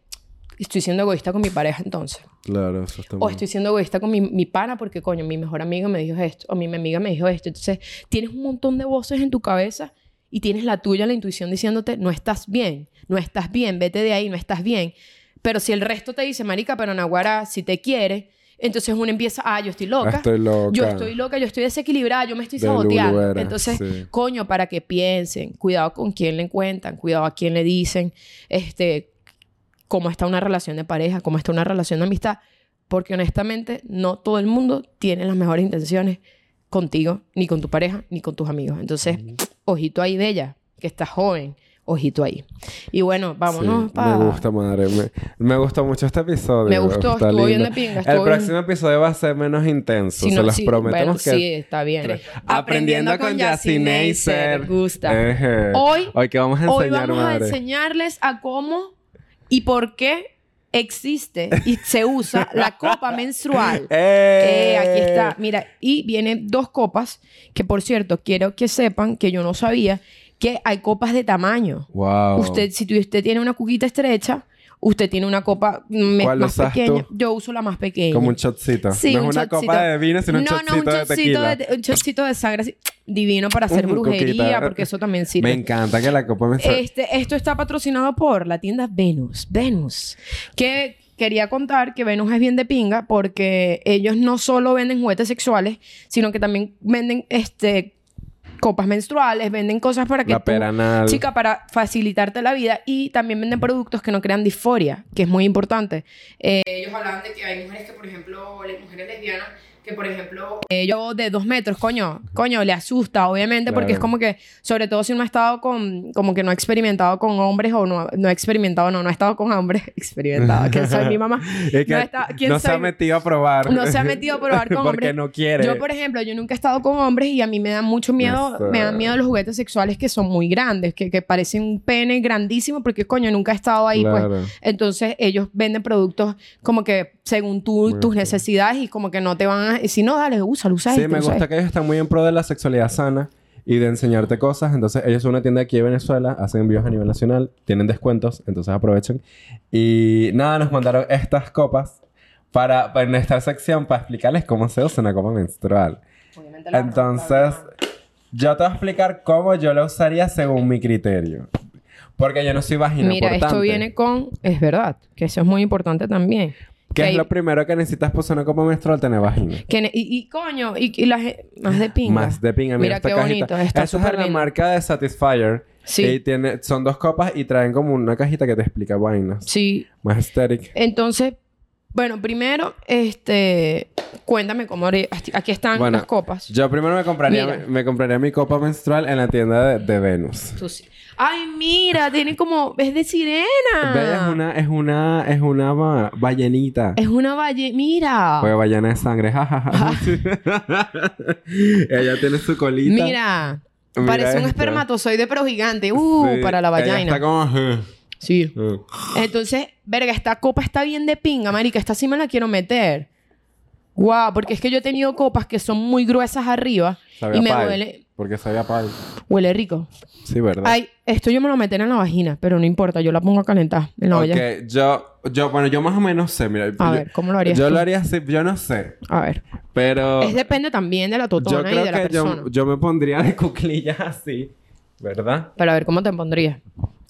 Speaker 2: estoy siendo egoísta con mi pareja entonces.
Speaker 1: Claro, eso está
Speaker 2: O estoy siendo egoísta con mi, mi pana porque, coño, mi mejor amigo me dijo esto. O mi amiga me dijo esto. Entonces, tienes un montón de voces en tu cabeza y tienes la tuya, la intuición diciéndote, no estás bien, no estás bien, vete de ahí, no estás bien. Pero si el resto te dice, marica, pero Naguara, si te quiere, entonces uno empieza, ah, yo estoy loca.
Speaker 1: Estoy loca.
Speaker 2: Yo estoy loca, yo estoy desequilibrada, yo me estoy saboteando.
Speaker 1: Luluera,
Speaker 2: Entonces,
Speaker 1: sí.
Speaker 2: coño, para que piensen, cuidado con quién le cuentan, cuidado a quién le dicen, este, cómo está una relación de pareja, cómo está una relación de amistad, porque honestamente no todo el mundo tiene las mejores intenciones contigo, ni con tu pareja, ni con tus amigos. Entonces, ojito ahí, Bella, que estás joven, ojito ahí. Y bueno, vámonos
Speaker 1: Sí,
Speaker 2: para...
Speaker 1: Me gusta, madre. Me, me gustó mucho este episodio.
Speaker 2: Me gustó,
Speaker 1: Está
Speaker 2: estuvo bien
Speaker 1: lindo.
Speaker 2: de pinga,
Speaker 1: El
Speaker 2: bien.
Speaker 1: próximo episodio va a ser menos intenso.
Speaker 2: Si
Speaker 1: se los
Speaker 2: sí,
Speaker 1: prometemos
Speaker 2: bueno,
Speaker 1: que...
Speaker 2: Sí, está bien.
Speaker 1: Aprendiendo con Yassi Neisser.
Speaker 2: Gusta. Hoy-
Speaker 1: Hoy que vamos a
Speaker 2: Hoy
Speaker 1: enseñar,
Speaker 2: vamos
Speaker 1: madre.
Speaker 2: a enseñarles a cómo y por qué existe y se usa la copa menstrual.
Speaker 1: ¡Eh!
Speaker 2: Eh, aquí está. Mira, y vienen dos copas que, por cierto, quiero que sepan que yo no sabía que hay copas de tamaño.
Speaker 1: Wow.
Speaker 2: Usted, si usted tiene una cuquita estrecha, usted tiene una copa me-
Speaker 1: ¿Cuál
Speaker 2: más
Speaker 1: usas
Speaker 2: pequeña.
Speaker 1: tú?
Speaker 2: Yo uso la más pequeña.
Speaker 1: Como un shotcito.
Speaker 2: Sí,
Speaker 1: no
Speaker 2: un
Speaker 1: es una
Speaker 2: shotcito.
Speaker 1: copa de vino, sino un
Speaker 2: no,
Speaker 1: shotcito,
Speaker 2: no, un
Speaker 1: de
Speaker 2: shotcito
Speaker 1: tequila.
Speaker 2: de, un shotcito de sangre así, divino para hacer brujería,
Speaker 1: coquita.
Speaker 2: porque eso también sirve.
Speaker 1: Me encanta que la copa me...
Speaker 2: Este, esto está patrocinado por la tienda Venus. Venus. Que quería contar que Venus es bien de pinga porque ellos no solo venden juguetes sexuales, sino que también venden este copas menstruales, venden cosas para que
Speaker 1: La
Speaker 2: tú,
Speaker 1: peranal.
Speaker 2: chica, para facilitarte la vida y también venden productos que no crean disforia, que es muy importante. Eh, ellos hablaban de que hay mujeres que, por ejemplo, las mujeres lesbianas, que por ejemplo, eh, yo de dos metros, coño, coño, le asusta, obviamente, porque es como que, sobre todo si uno ha estado con, como que no ha experimentado con hombres o no, no ha experimentado, no, no ha estado con hombres, experimentado, que soy mi mamá.
Speaker 1: Es que
Speaker 2: no, está- ¿quién
Speaker 1: no se ha metido a probar.
Speaker 2: No se ha metido a probar con
Speaker 1: Porque
Speaker 2: hombres.
Speaker 1: no quiere.
Speaker 2: Yo, por ejemplo, yo nunca he estado con hombres y a mí me da mucho miedo,
Speaker 1: Eso.
Speaker 2: me dan miedo los juguetes sexuales que son muy grandes, que, que parecen un pene grandísimo porque, coño, nunca he estado ahí, pues. Entonces, ellos venden productos como que según tú,
Speaker 1: Muy
Speaker 2: tus
Speaker 1: bien.
Speaker 2: necesidades y como que no te van a... Y si no, dale, úsalo, usa
Speaker 1: Sí, me gusta que ellos están muy en pro de la sexualidad sana y de enseñarte cosas. Entonces, ellos son una tienda aquí de Venezuela, hacen envíos a nivel nacional, tienen descuentos, entonces aprovechen. Y nada, nos mandaron estas copas para, para en esta sección para explicarles cómo se usa una copa menstrual.
Speaker 2: Obviamente la-
Speaker 1: Entonces, yo te voy a explicar cómo yo la usaría según mi criterio. Porque yo no soy vagina
Speaker 2: Mira, esto viene con... Es verdad, que eso es muy importante también.
Speaker 1: ¿Qué
Speaker 2: que
Speaker 1: es
Speaker 2: hay-
Speaker 1: lo primero que necesitas para usar una copa menstrual? Tener vagina.
Speaker 2: Que ne- y, y coño, y, y la ge- más de pinga.
Speaker 1: Más de pinga. Mira,
Speaker 2: Mira
Speaker 1: esta
Speaker 2: qué
Speaker 1: cajita.
Speaker 2: bonito, está
Speaker 1: Esa es de la marca de Satisfyer.
Speaker 2: Sí.
Speaker 1: Y tiene, son dos copas y traen como una cajita que te explica vainas.
Speaker 2: Sí,
Speaker 1: Más aesthetic.
Speaker 2: Entonces, bueno, primero, este, cuéntame cómo haría- Aquí están
Speaker 1: Bueno,
Speaker 2: las copas.
Speaker 1: Yo primero me compraría, me, me compraría mi copa menstrual en la tienda de, de Venus.
Speaker 2: Tú sí. Ay, mira, tiene como es de sirena.
Speaker 1: Es una, es una, es una ba- ballenita.
Speaker 2: Es una valle, mira.
Speaker 1: Pues ballena de sangre, jajaja. Ella tiene su colita.
Speaker 2: Mira,
Speaker 1: Mira
Speaker 2: parece un espermatozoide pero gigante. Uh,
Speaker 1: Sí,
Speaker 2: para la
Speaker 1: ella
Speaker 2: vagina.
Speaker 1: Está como...
Speaker 2: Sí. Entonces, verga, esta copa está bien de pinga, marica. Esta sí me la quiero meter. Guau, porque es que yo he tenido copas que son muy gruesas arriba
Speaker 1: Sabía
Speaker 2: y me
Speaker 1: pal.
Speaker 2: duele.
Speaker 1: Porque sabía pal.
Speaker 2: Huele rico.
Speaker 1: Sí, ¿verdad?
Speaker 2: Ay, esto yo me lo meteré en la vagina, pero no importa, yo la pongo a calentar en la olla.
Speaker 1: Ok, yo, yo, bueno, yo más o menos sé, mira.
Speaker 2: A
Speaker 1: yo-
Speaker 2: ver, ¿cómo lo harías
Speaker 1: Yo
Speaker 2: tú?
Speaker 1: lo haría así, yo no sé.
Speaker 2: A ver.
Speaker 1: Pero
Speaker 2: Es depende también de la
Speaker 1: yo
Speaker 2: totona y de la
Speaker 1: que yo, yo me pondría de cuclillas así, ¿verdad?
Speaker 2: Pero a ver, ¿cómo te pondrías?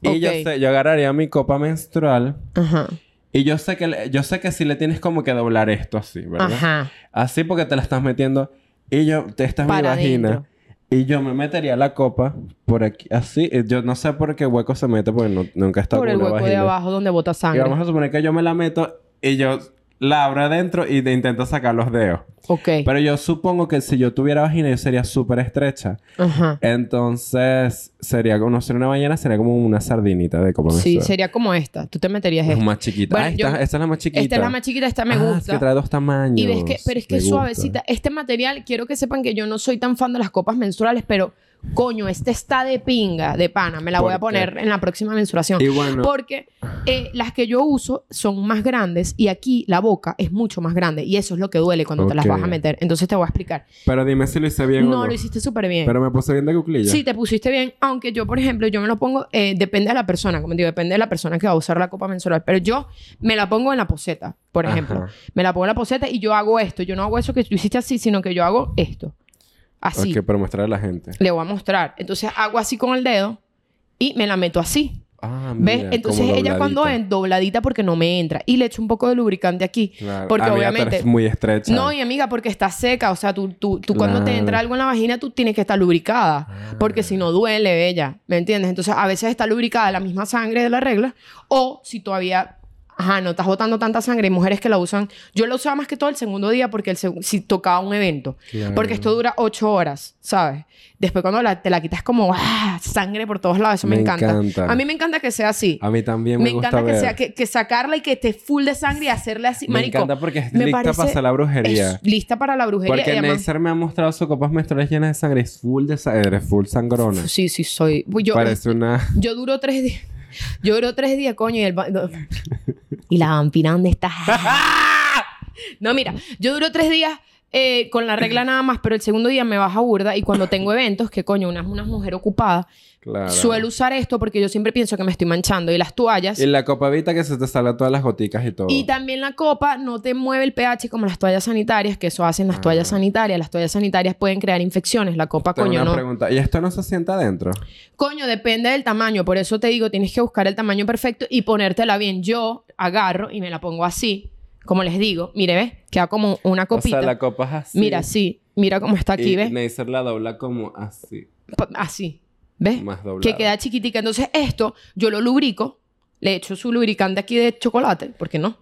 Speaker 1: Y yo sé, yo agarraría mi copa menstrual
Speaker 2: Ajá.
Speaker 1: y yo sé que le- yo sé que sí le tienes como que doblar esto así, ¿verdad?
Speaker 2: Ajá.
Speaker 1: Así porque te la estás metiendo y yo te esta es mi vagina y yo me metería la copa por aquí así, y yo no sé por qué hueco se mete porque no- nunca he estado
Speaker 2: Por
Speaker 1: con
Speaker 2: el
Speaker 1: una
Speaker 2: hueco de abajo donde bota
Speaker 1: Y
Speaker 2: sangre.
Speaker 1: vamos a suponer que yo me la meto y yo la abro adentro y de- intento sacar los dedos.
Speaker 2: Ok.
Speaker 1: Pero yo supongo que si yo tuviera vagina yo sería súper estrecha.
Speaker 2: Ajá.
Speaker 1: Entonces sería como, no sería una ballena, sería como una sardinita de copa
Speaker 2: Sí, sería como esta. Tú te meterías
Speaker 1: Es
Speaker 2: esta.
Speaker 1: más chiquita.
Speaker 2: Bueno,
Speaker 1: ah,
Speaker 2: yo-
Speaker 1: esta, esta es la más chiquita.
Speaker 2: Esta es la más chiquita, esta me
Speaker 1: Ah, es
Speaker 2: gusta.
Speaker 1: que trae dos tamaños.
Speaker 2: Y ves que, pero es que es suavecita. Este material, quiero que sepan que yo no soy tan fan de las copas menstruales, pero coño, este está de pinga, de pana. Me la voy a poner en la próxima menstruación.
Speaker 1: Y bueno-
Speaker 2: Porque eh, las que yo uso son más grandes y aquí la boca es mucho más grande. Y eso es lo que duele cuando te las vas a meter. Entonces te voy a explicar.
Speaker 1: Pero dime si lo hice bien o
Speaker 2: No,
Speaker 1: no.
Speaker 2: lo hiciste súper bien.
Speaker 1: Pero me puse bien de cuclilla.
Speaker 2: Sí, te pusiste bien, aunque yo, por ejemplo, yo me lo pongo, eh, depende de la persona, como digo, depende de la persona que va a usar la copa menstrual, pero yo me la pongo en la poseta, por ejemplo.
Speaker 1: Ajá.
Speaker 2: Me la pongo en la poseta y yo hago esto. Yo no hago eso que tú hiciste así, sino que yo hago esto. Así.
Speaker 1: Ok, pero mostrar a la gente.
Speaker 2: Le voy a mostrar. Entonces hago así con el dedo y me la meto así.
Speaker 1: Ah,
Speaker 2: ¿Ves?
Speaker 1: mira,
Speaker 2: Entonces
Speaker 1: como
Speaker 2: ella cuando es dobladita porque no me entra. Y le echo un poco de lubricante aquí.
Speaker 1: Claro.
Speaker 2: Porque
Speaker 1: Amiga,
Speaker 2: obviamente...
Speaker 1: eres muy estrecha.
Speaker 2: No, y amiga, porque está seca. O sea, tú, tú, tú cuando te entra algo en la vagina, tú tienes que estar lubricada.
Speaker 1: Ah.
Speaker 2: Porque si no duele, bella. ¿Me entiendes? Entonces, a veces está lubricada la misma sangre de la regla. O si todavía... Ajá, no estás botando tanta sangre. Hay mujeres que la usan. Yo la usaba más que todo el segundo día porque el si tocaba un evento.
Speaker 1: Claro.
Speaker 2: Porque esto dura ocho horas, ¿sabes? Después cuando la- te la quitas como ¡ah! sangre por todos lados. Eso me,
Speaker 1: Me
Speaker 2: encanta.
Speaker 1: encanta.
Speaker 2: A mí me encanta que sea así.
Speaker 1: A mí también me,
Speaker 2: Me,
Speaker 1: gusta
Speaker 2: encanta que
Speaker 1: ver.
Speaker 2: sea que, que sacarla y que esté full de sangre y hacerle así.
Speaker 1: Me
Speaker 2: Marico,
Speaker 1: encanta porque es lista para hacer la brujería.
Speaker 2: es lista para la brujería.
Speaker 1: Porque Neisser me ha mostrado sus copas menstruales llenas de sangre. Es full de sangre. Eres full sangrona.
Speaker 2: Sí, sí, soy. Uy, Yo,
Speaker 1: Parece una...
Speaker 2: yo duro tres días. Yo duro tres días, coño, y el. ¿Y la vampira dónde está? no, mira, yo duro tres días eh, con la regla nada más, pero el segundo día me baja burda. Y cuando tengo eventos, que coño, una, una mujer ocupada,
Speaker 1: Claro.
Speaker 2: suelo usar esto porque yo siempre pienso que me estoy manchando. Y las toallas.
Speaker 1: Y la copa evita que se te salgan todas las goticas y todo.
Speaker 2: Y también la copa no te mueve el pH como las toallas sanitarias, que eso hacen las
Speaker 1: Ah.
Speaker 2: toallas sanitarias. Las toallas sanitarias pueden crear infecciones. La copa,
Speaker 1: Tengo
Speaker 2: coño,
Speaker 1: una
Speaker 2: no.
Speaker 1: pregunta. ¿Y esto no se sienta adentro?
Speaker 2: Coño, depende del tamaño. Por eso te digo, tienes que buscar el tamaño perfecto y ponértela bien. Yo agarro y me la pongo así. Como les digo, mire, ¿ves? Queda como una copita.
Speaker 1: O sea, la copa es así.
Speaker 2: Mira, sí. Mira cómo está aquí,
Speaker 1: y
Speaker 2: ¿ves?
Speaker 1: Neisser la dobla como así.
Speaker 2: Así. ¿Ves?
Speaker 1: Más doblada.
Speaker 2: Que queda chiquitica. Entonces, esto yo lo lubrico. Le echo su lubricante aquí de chocolate, ¿por qué no?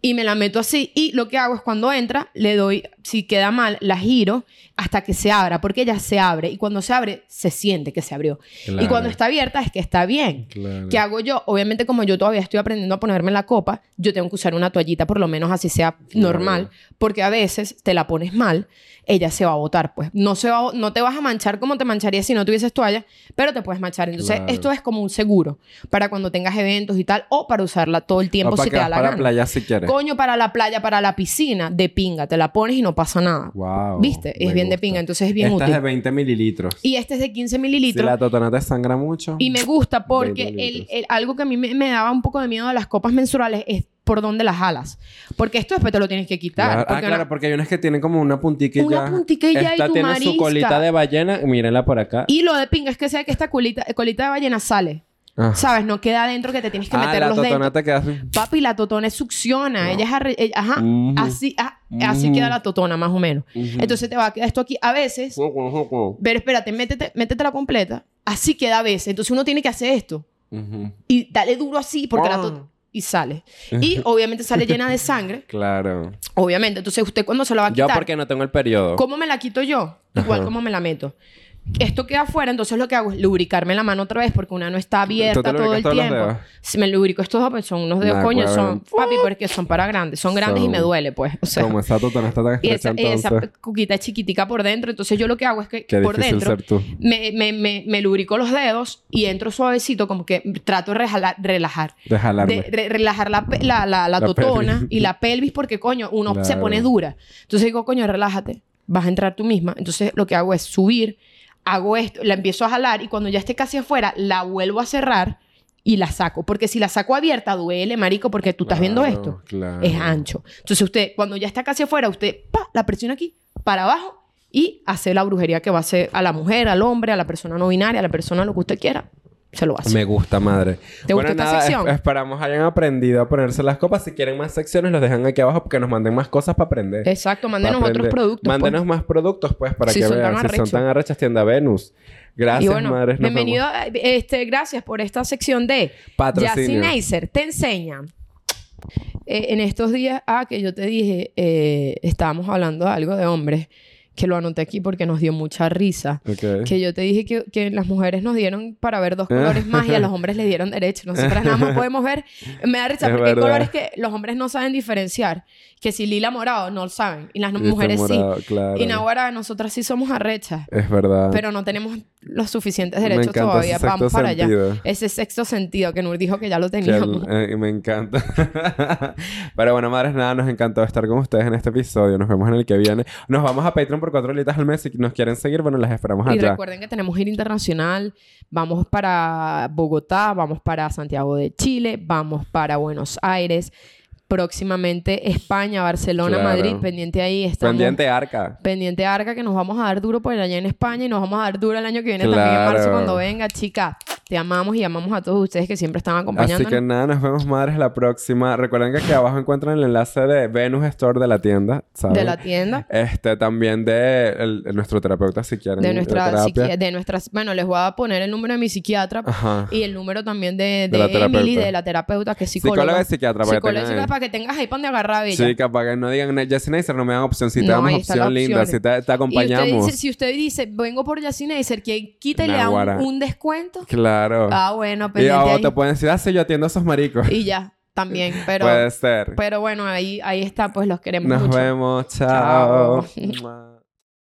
Speaker 2: Y me la meto así. Y lo que hago es cuando entra, le doy, si queda mal, la giro hasta que se abra, porque ella se abre. Y cuando se abre, se siente que se abrió. Y cuando está abierta, es que está bien.
Speaker 1: Claro.
Speaker 2: ¿Qué hago yo? Obviamente, como yo todavía estoy aprendiendo a ponerme la copa, yo tengo que usar una toallita, por lo menos así sea normal, porque a veces te la pones mal, ella se va a botar, pues. No, se va, a- no te vas a manchar como te mancharías si no tuvieses toalla, pero te puedes manchar. Entonces, esto es como un seguro para cuando tengas eventos y tal, o para usarla todo el tiempo
Speaker 1: o
Speaker 2: si te da la
Speaker 1: para
Speaker 2: gana.
Speaker 1: la playa si quieres.
Speaker 2: Coño, para la playa, para la piscina, de pinga, te la pones y no pasa nada.
Speaker 1: Wow.
Speaker 2: ¿Viste? Es
Speaker 1: me
Speaker 2: bien de pinga, entonces es bien
Speaker 1: Esta
Speaker 2: útil.
Speaker 1: es de 20 mililitros.
Speaker 2: Y este es de 15
Speaker 1: Si
Speaker 2: mililitros.
Speaker 1: la totona te sangra mucho.
Speaker 2: Y me gusta porque
Speaker 1: 20
Speaker 2: el,
Speaker 1: litros.
Speaker 2: el- algo que a mí me, me daba un poco de miedo de las copas menstruales es por dónde las jalas. Porque esto después te lo tienes que quitar.
Speaker 1: Claro. Ah,
Speaker 2: porque
Speaker 1: claro,
Speaker 2: una-
Speaker 1: porque hay unas que tienen como una y
Speaker 2: Una
Speaker 1: ya.
Speaker 2: puntica y
Speaker 1: Esta
Speaker 2: tu
Speaker 1: tiene
Speaker 2: marisca.
Speaker 1: su colita de ballena. Mírenla por acá.
Speaker 2: Y lo de pinga es que sea que esta colita, colita de ballena sale. ¿Sabes? No queda adentro que te tienes que
Speaker 1: Ah,
Speaker 2: meter
Speaker 1: la
Speaker 2: los
Speaker 1: totona te queda así.
Speaker 2: Papi, la totona succiona. Ella es arre- ella- ajá. Así, ah, así queda la totona, más o menos. Entonces te va a quedar esto aquí. A veces, pero espérate, métete, métete la completa. Así queda a veces. Entonces uno tiene que hacer esto. Y dale duro así porque la
Speaker 1: Ah.
Speaker 2: to- Y sale. Y obviamente sale llena de sangre.
Speaker 1: Claro.
Speaker 2: Obviamente. Entonces, usted cuando se la va a
Speaker 1: Yo
Speaker 2: quitar.
Speaker 1: porque no tengo el periodo.
Speaker 2: ¿Cómo me la quito yo? Igual como me la meto. Esto queda afuera, entonces lo que hago es lubricarme la mano otra vez porque una no está abierta todo el tiempo. Si me lubrico estos dos, pues son unos dedos,
Speaker 1: Nah,
Speaker 2: coño, son papi, porque son para grandes, son grandes y me duele, pues. O sea,
Speaker 1: Como no está tan estrecha
Speaker 2: esa, y esa
Speaker 1: entonces.
Speaker 2: cuquita es chiquitica por dentro, entonces yo lo que hago es que
Speaker 1: Qué
Speaker 2: por dentro me, me, me, me lubrico los dedos y entro suavecito, como que trato de rejalar- relajar.
Speaker 1: De jalarme.
Speaker 2: De re- relajar la, pe- la, la, la
Speaker 1: La
Speaker 2: totona
Speaker 1: pelvis.
Speaker 2: y la pelvis porque, coño, uno se pone dura. Entonces digo, coño, relájate. Vas a entrar tú misma. Entonces lo que hago es subir, hago esto, la empiezo a jalar y cuando ya esté casi afuera, la vuelvo a cerrar y la saco. Porque si la saco abierta, duele, marico, porque tú estás viendo esto.
Speaker 1: claro.
Speaker 2: Es ancho. Entonces usted, cuando ya está casi afuera, usted pa, la presiona aquí, para abajo y hace la brujería que va a hacer a la mujer, al hombre, a la persona no binaria, a la persona lo que usted quiera. Se lo hace.
Speaker 1: Me gusta, madre.
Speaker 2: ¿Te gustó esta sección?
Speaker 1: es- esperamos hayan aprendido a ponerse las copas. Si quieren más secciones, los dejan aquí abajo porque nos manden más cosas para aprender.
Speaker 2: Exacto, mándenos otros productos. pues.
Speaker 1: Mándenos más productos, pues, para
Speaker 2: Si
Speaker 1: que vean. Si son tan arrechas, tienda Venus. Gracias,
Speaker 2: y bueno,
Speaker 1: madres.
Speaker 2: Bienvenido. a- este, gracias por esta sección de
Speaker 1: Patrocinio.
Speaker 2: Yacinacer. Te enseña. Eh, en estos días, ah, que yo te dije, eh, estábamos hablando de algo de hombres, que lo anoté aquí porque nos dio mucha risa.
Speaker 1: Ok.
Speaker 2: Que yo te dije que, que las mujeres nos dieron para ver dos colores más y a los hombres les dieron derecho. Nosotras nada más podemos ver. Me da risa
Speaker 1: Es
Speaker 2: porque hay
Speaker 1: verdad.
Speaker 2: colores que los hombres no saben diferenciar. Que si lila morado no lo saben. Y las
Speaker 1: Y
Speaker 2: mujeres
Speaker 1: morado,
Speaker 2: sí.
Speaker 1: claro.
Speaker 2: Y ahora nosotras sí somos arrechas.
Speaker 1: Es verdad.
Speaker 2: Pero no tenemos los suficientes derechos todavía. Vamos para
Speaker 1: sentido.
Speaker 2: allá. Ese sexto sentido que Nur dijo que ya lo teníamos.
Speaker 1: el- eh, me encanta. Pero bueno, madres, nada, nos encantó estar con ustedes en este episodio. Nos vemos en el que viene. Nos vamos a Patreon por cuatro litas al mes. Si nos quieren seguir, bueno, las esperamos
Speaker 2: Y
Speaker 1: allá.
Speaker 2: recuerden que tenemos gira internacional. Vamos para Bogotá, vamos para Santiago de Chile, vamos para Buenos Aires. Próximamente España, Barcelona,
Speaker 1: Claro.
Speaker 2: Madrid. Pendiente ahí. Estamos
Speaker 1: Pendiente Arca.
Speaker 2: Pendiente Arca que nos vamos a dar duro por allá en España y nos vamos a dar duro el año que viene también en marzo cuando venga. Chica, te amamos y amamos a todos ustedes que siempre están
Speaker 1: Así
Speaker 2: acompañándonos.
Speaker 1: que nada, nos vemos madres la próxima. Recuerden que aquí abajo encuentran el enlace de Venus Store de la tienda, ¿saben?
Speaker 2: de la tienda.
Speaker 1: Este, también de el- nuestro terapeuta si quieren.
Speaker 2: De nuestra psiqui- de nuestras, bueno, les voy a poner el número de mi psiquiatra
Speaker 1: Ajá.
Speaker 2: y el número también de,
Speaker 1: De la
Speaker 2: de Emily, de la terapeuta, que es psicóloga.
Speaker 1: Psicóloga y psiquiatra, para que
Speaker 2: Psicóloga
Speaker 1: tengan ahí.
Speaker 2: para que tengas ahí para donde agarrar bella.
Speaker 1: Sí, capaz que no digan Jessie Neisser, no me dan opción. Si te
Speaker 2: No,
Speaker 1: damos opción linda, si te, te
Speaker 2: Y usted
Speaker 1: acompañamos.
Speaker 2: dice, si usted dice, vengo por Yacinacer, que quita y le da
Speaker 1: Naguará.
Speaker 2: un, un descuento.
Speaker 1: Claro.
Speaker 2: Ah, bueno,
Speaker 1: y
Speaker 2: pendiente
Speaker 1: o
Speaker 2: ahí.
Speaker 1: te pueden decir, ah, sí, yo atiendo a esos maricos.
Speaker 2: Y ya, también. Pero,
Speaker 1: Puede ser.
Speaker 2: pero bueno, ahí, ahí está, pues los queremos
Speaker 1: Nos
Speaker 2: mucho.
Speaker 1: vemos. Chao.